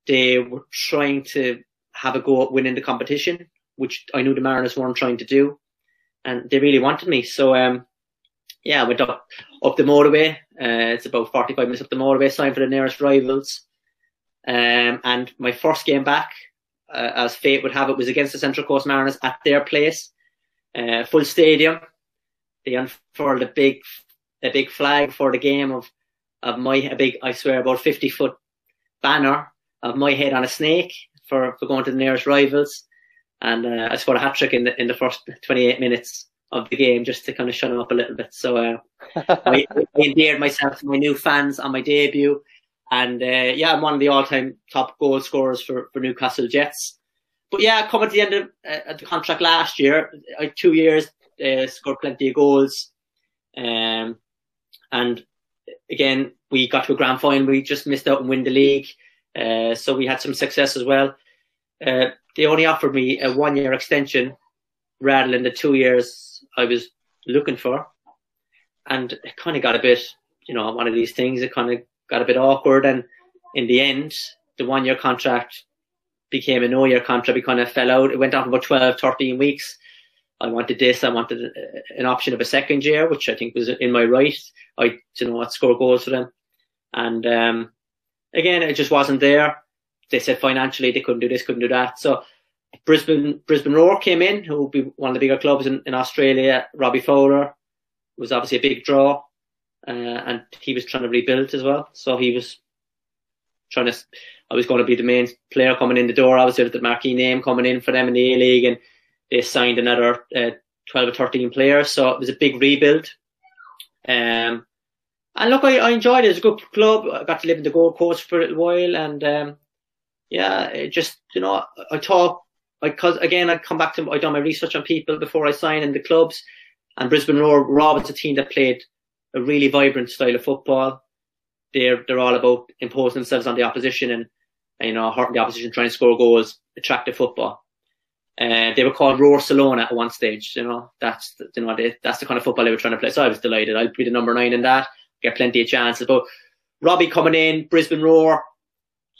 S3: They were trying to have a go at winning the competition, which I knew the Mariners weren't trying to do. And they really wanted me. So, um, yeah, I went up, up the motorway. Uh, it's about 45 minutes up the motorway, signed for the nearest rivals. Um, and my first game back, uh, as fate would have it, was against the Central Coast Mariners at their place, uh, full stadium. They unfurled a big, a big flag for the game of, of my, a big, I swear, about 50 foot banner of my head on a snake for, for going to the nearest rivals. And, uh, I scored a hat trick in the, in the first 28 minutes of the game just to kind of shut them up a little bit. So, uh, I, I endeared myself to my new fans on my debut. And, uh, yeah, I'm one of the all time top goal scorers for, for Newcastle Jets. But yeah, coming to the end of uh, the contract last year, had two years, uh, scored plenty of goals. Um, and again, we got to a grand final. We just missed out and win the league. Uh, so we had some success as well. Uh, they only offered me a one year extension rather than the two years I was looking for. And it kind of got a bit, you know, one of these things, it kind of got a bit awkward. And in the end, the one year contract became a no year contract. We kind of fell out. It went on for about 12, 13 weeks. I wanted this. I wanted uh, an option of a second year, which I think was in my right. I, you know, I'd score goals for them. And, um, again, it just wasn't there. They said financially they couldn't do this, couldn't do that. So Brisbane, Brisbane Roar came in, who would be one of the bigger clubs in, in Australia. Robbie Fowler was obviously a big draw, uh, and he was trying to rebuild as well. So he was trying to, I was going to be the main player coming in the door. Obviously, with the marquee name coming in for them in the A League, and they signed another uh, 12 or 13 players. So it was a big rebuild. Um, and look, I, I enjoyed it. It was a good club. I got to live in the Gold Coast for a little while, and um, yeah, it just you know, I thought because again, I'd come back to I done my research on people before I signed in the clubs, and Brisbane Roar, Roberts, a team that played a really vibrant style of football. They're they're all about imposing themselves on the opposition and, and you know hurting the opposition, trying to score goals, attractive football. Uh, they were called Roarcelona at one stage. You know that's you know they, that's the kind of football they were trying to play. So I was delighted. I'd be the number nine in that, get plenty of chances. But Robbie coming in, Brisbane Roar,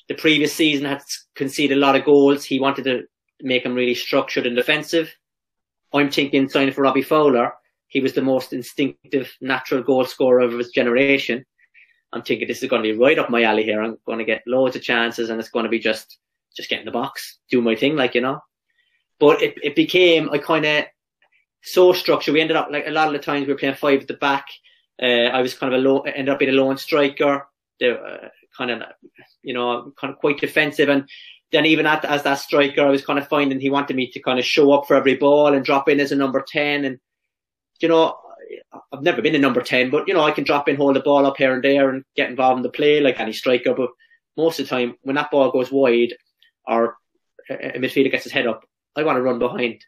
S3: the previous season had conceded a lot of goals. He wanted to make him really structured and defensive. I'm thinking signing for Robbie Fowler. He was the most instinctive, natural goal scorer of his generation. I'm thinking this is going to be right up my alley here. I'm going to get loads of chances and it's going to be just, just get in the box, do my thing, like, you know. But it, it became, I kind of, so structured. We ended up, like, a lot of the times we were playing five at the back. Uh, I was kind of a low, ended up being a lone striker. The, uh, kind of, you know, kind of quite defensive. And then even at, as that striker, I was kind of finding he wanted me to kind of show up for every ball and drop in as a number 10. And, you know, I've never been a number 10, but, you know, I can drop in, hold the ball up here and there and get involved in the play like any striker. But most of the time, when that ball goes wide or a midfielder gets his head up, I want to run behind.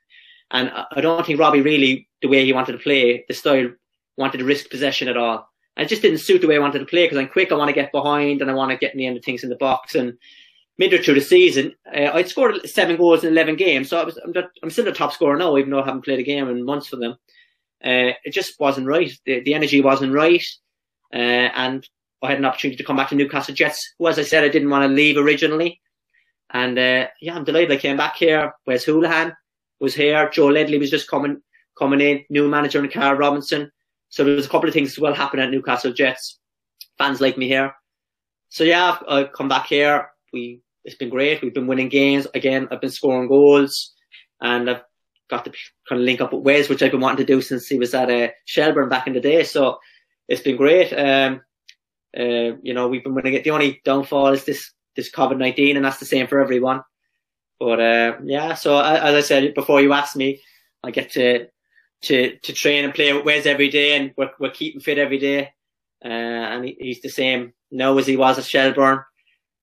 S3: And I don't think Robbie really, the way he wanted to play, the style, wanted to risk possession at all. And it just didn't suit the way I wanted to play because I'm quick, I want to get behind and I want to get in the end of things in the box. And midway through the season, uh, I'd scored seven goals in 11 games. So I was, I'm, I'm, still the top scorer now, even though I haven't played a game in months for them. Uh, it just wasn't right. The, the energy wasn't right. Uh, and I had an opportunity to come back to Newcastle Jets, who, as I said, I didn't want to leave originally. And uh, yeah, I'm delighted I came back here. Wes Hoolahan was here. Joe Ledley was just coming coming in. New manager in Carl Robinson. So there was a couple of things as well happening at Newcastle Jets. Fans like me here. So yeah, I've, I've come back here. We it's been great. We've been winning games again. I've been scoring goals, and I've got to kind of link up with Wes, which I've been wanting to do since he was at uh, Shelbourne back in the day. So it's been great. Um, uh, you know, we've been winning it. The only downfall is this this COVID nineteen, and that's the same for everyone. But uh, yeah, so as I said before, you asked me, I get to to to train and play with Wes every day, and we're we're keeping fit every day. Uh, and he, he's the same now as he was at Shelbourne.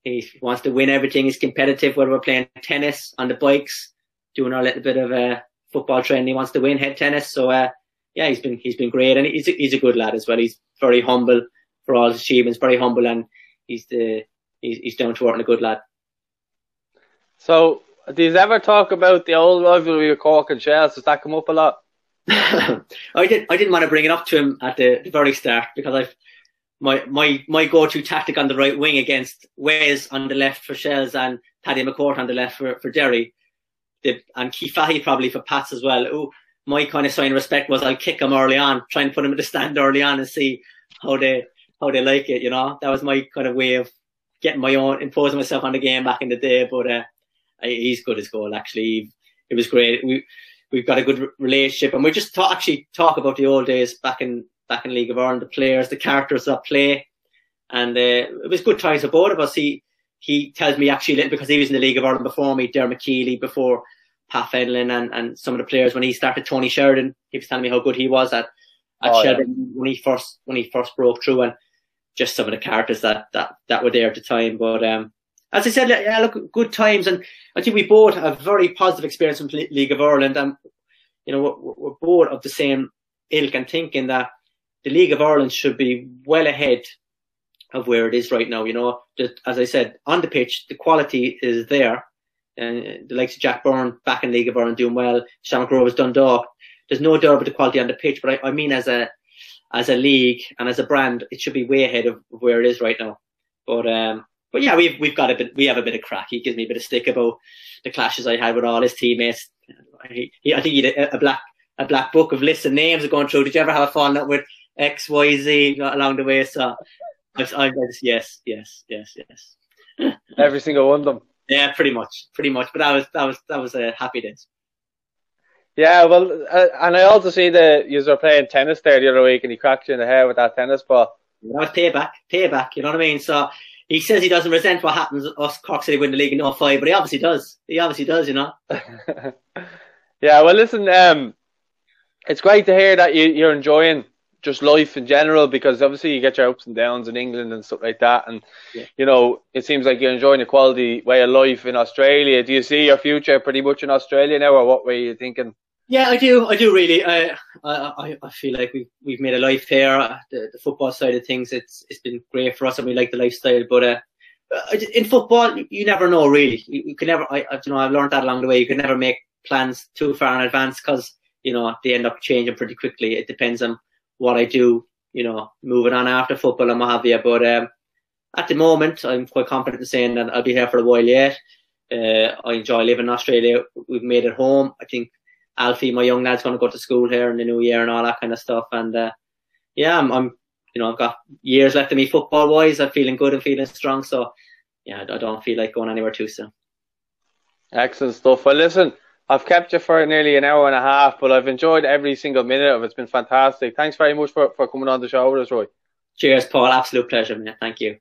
S3: He wants to win everything. He's competitive, whether we're playing tennis on the bikes, doing our little bit of uh, football training. He wants to win head tennis. So uh, yeah, he's been he's been great, and he's a, he's a good lad as well. He's very humble for all his achievements, very humble, and he's the he's, he's down to earth and a good lad.
S2: So, do you ever talk about the old rivalry with Cork and Shells? Does that come up a lot?
S3: I did. I didn't want to bring it up to him at the, the very start because I've my my my go-to tactic on the right wing against Wes on the left for Shells and Paddy McCourt on the left for, for Derry, and Keith Fahey probably for Pats as well. Ooh, my kind of sign of respect was I'll kick him early on, try and put him in the stand early on and see how they how they like it. You know, that was my kind of way of getting my own imposing myself on the game back in the day. But uh, he's good as goal. Actually, it was great. We we've got a good relationship, and we just talk, actually talk about the old days back in back in League of Ireland, the players, the characters that play, and uh, it was good times both of us. He he tells me actually because he was in the League of Ireland before me, Dermot Keely before Pat Fenlon and, and some of the players when he started Tony Sheridan, he was telling me how good he was at at oh, Sheridan yeah. when he first when he first broke through and just some of the characters that that that were there at the time. But um, as I said, yeah, look, good times, and I think we both have a very positive experience in League of Ireland, and you know we're, we're both of the same ilk and thinking that the League of Ireland should be well ahead of where it is right now. You know, just, as I said, on the pitch, the quality is there. And the likes of Jack Byrne back in League of Ireland doing well, Sean has done Dundalk. There's no doubt about the quality on the pitch, but I, I mean as a as a league and as a brand, it should be way ahead of where it is right now. But um, but yeah, we've we've got a bit, we have a bit of crack. He gives me a bit of stick about the clashes I had with all his teammates. He, he, I think he had a, a, black a black book of lists of names are going through. Did you ever have a falling out with X, Y, Z along the way. So I, I yes, yes, yes, yes.
S2: Every single one of them.
S3: Yeah, pretty much, pretty much. But that was that was that was a happy day.
S2: Yeah, well, uh, and I also see that you were playing tennis there the other week, and he cracked you in the head with that tennis ball.
S3: That was payback, payback. You know what I mean? So he says he doesn't resent what happens us Cork City win the league in 05, but he obviously does. He obviously does, you know.
S2: yeah, well, listen, um, it's great to hear that you, you're enjoying just life in general because obviously you get your ups and downs in England and stuff like that and yeah. you know it seems like you're enjoying a quality way of life in Australia. Do you see your future pretty much in Australia now or what were you thinking?
S3: Yeah I do I do really. I I, I feel like we've we've made a life here the, the football side of things it's it's been great for us and we like the lifestyle but uh, uh in football you never know really. You, you can never I, I you know I've learned that along the way. You can never make plans too far in advance because you know they end up changing pretty quickly. It depends on what I do, you know, moving on after football and what have you. But um, at the moment, I'm quite confident in saying that I'll be here for a while yet. Uh, I enjoy living in Australia. We've made it home. I think Alfie, my young lad's going to go to school here in the new year and all that kind of stuff. And uh, yeah, I'm, I'm, you know, I've got years left of me football wise. I'm feeling good and feeling strong. So yeah, I don't feel like going anywhere too soon.
S2: Excellent stuff. Well, listen. I've kept you for nearly an hour and a half, but I've enjoyed every single minute of it. It's been fantastic. Thanks very much for, for coming on the show with us, Roy.
S3: Cheers, Paul. Absolute pleasure, man. Thank you.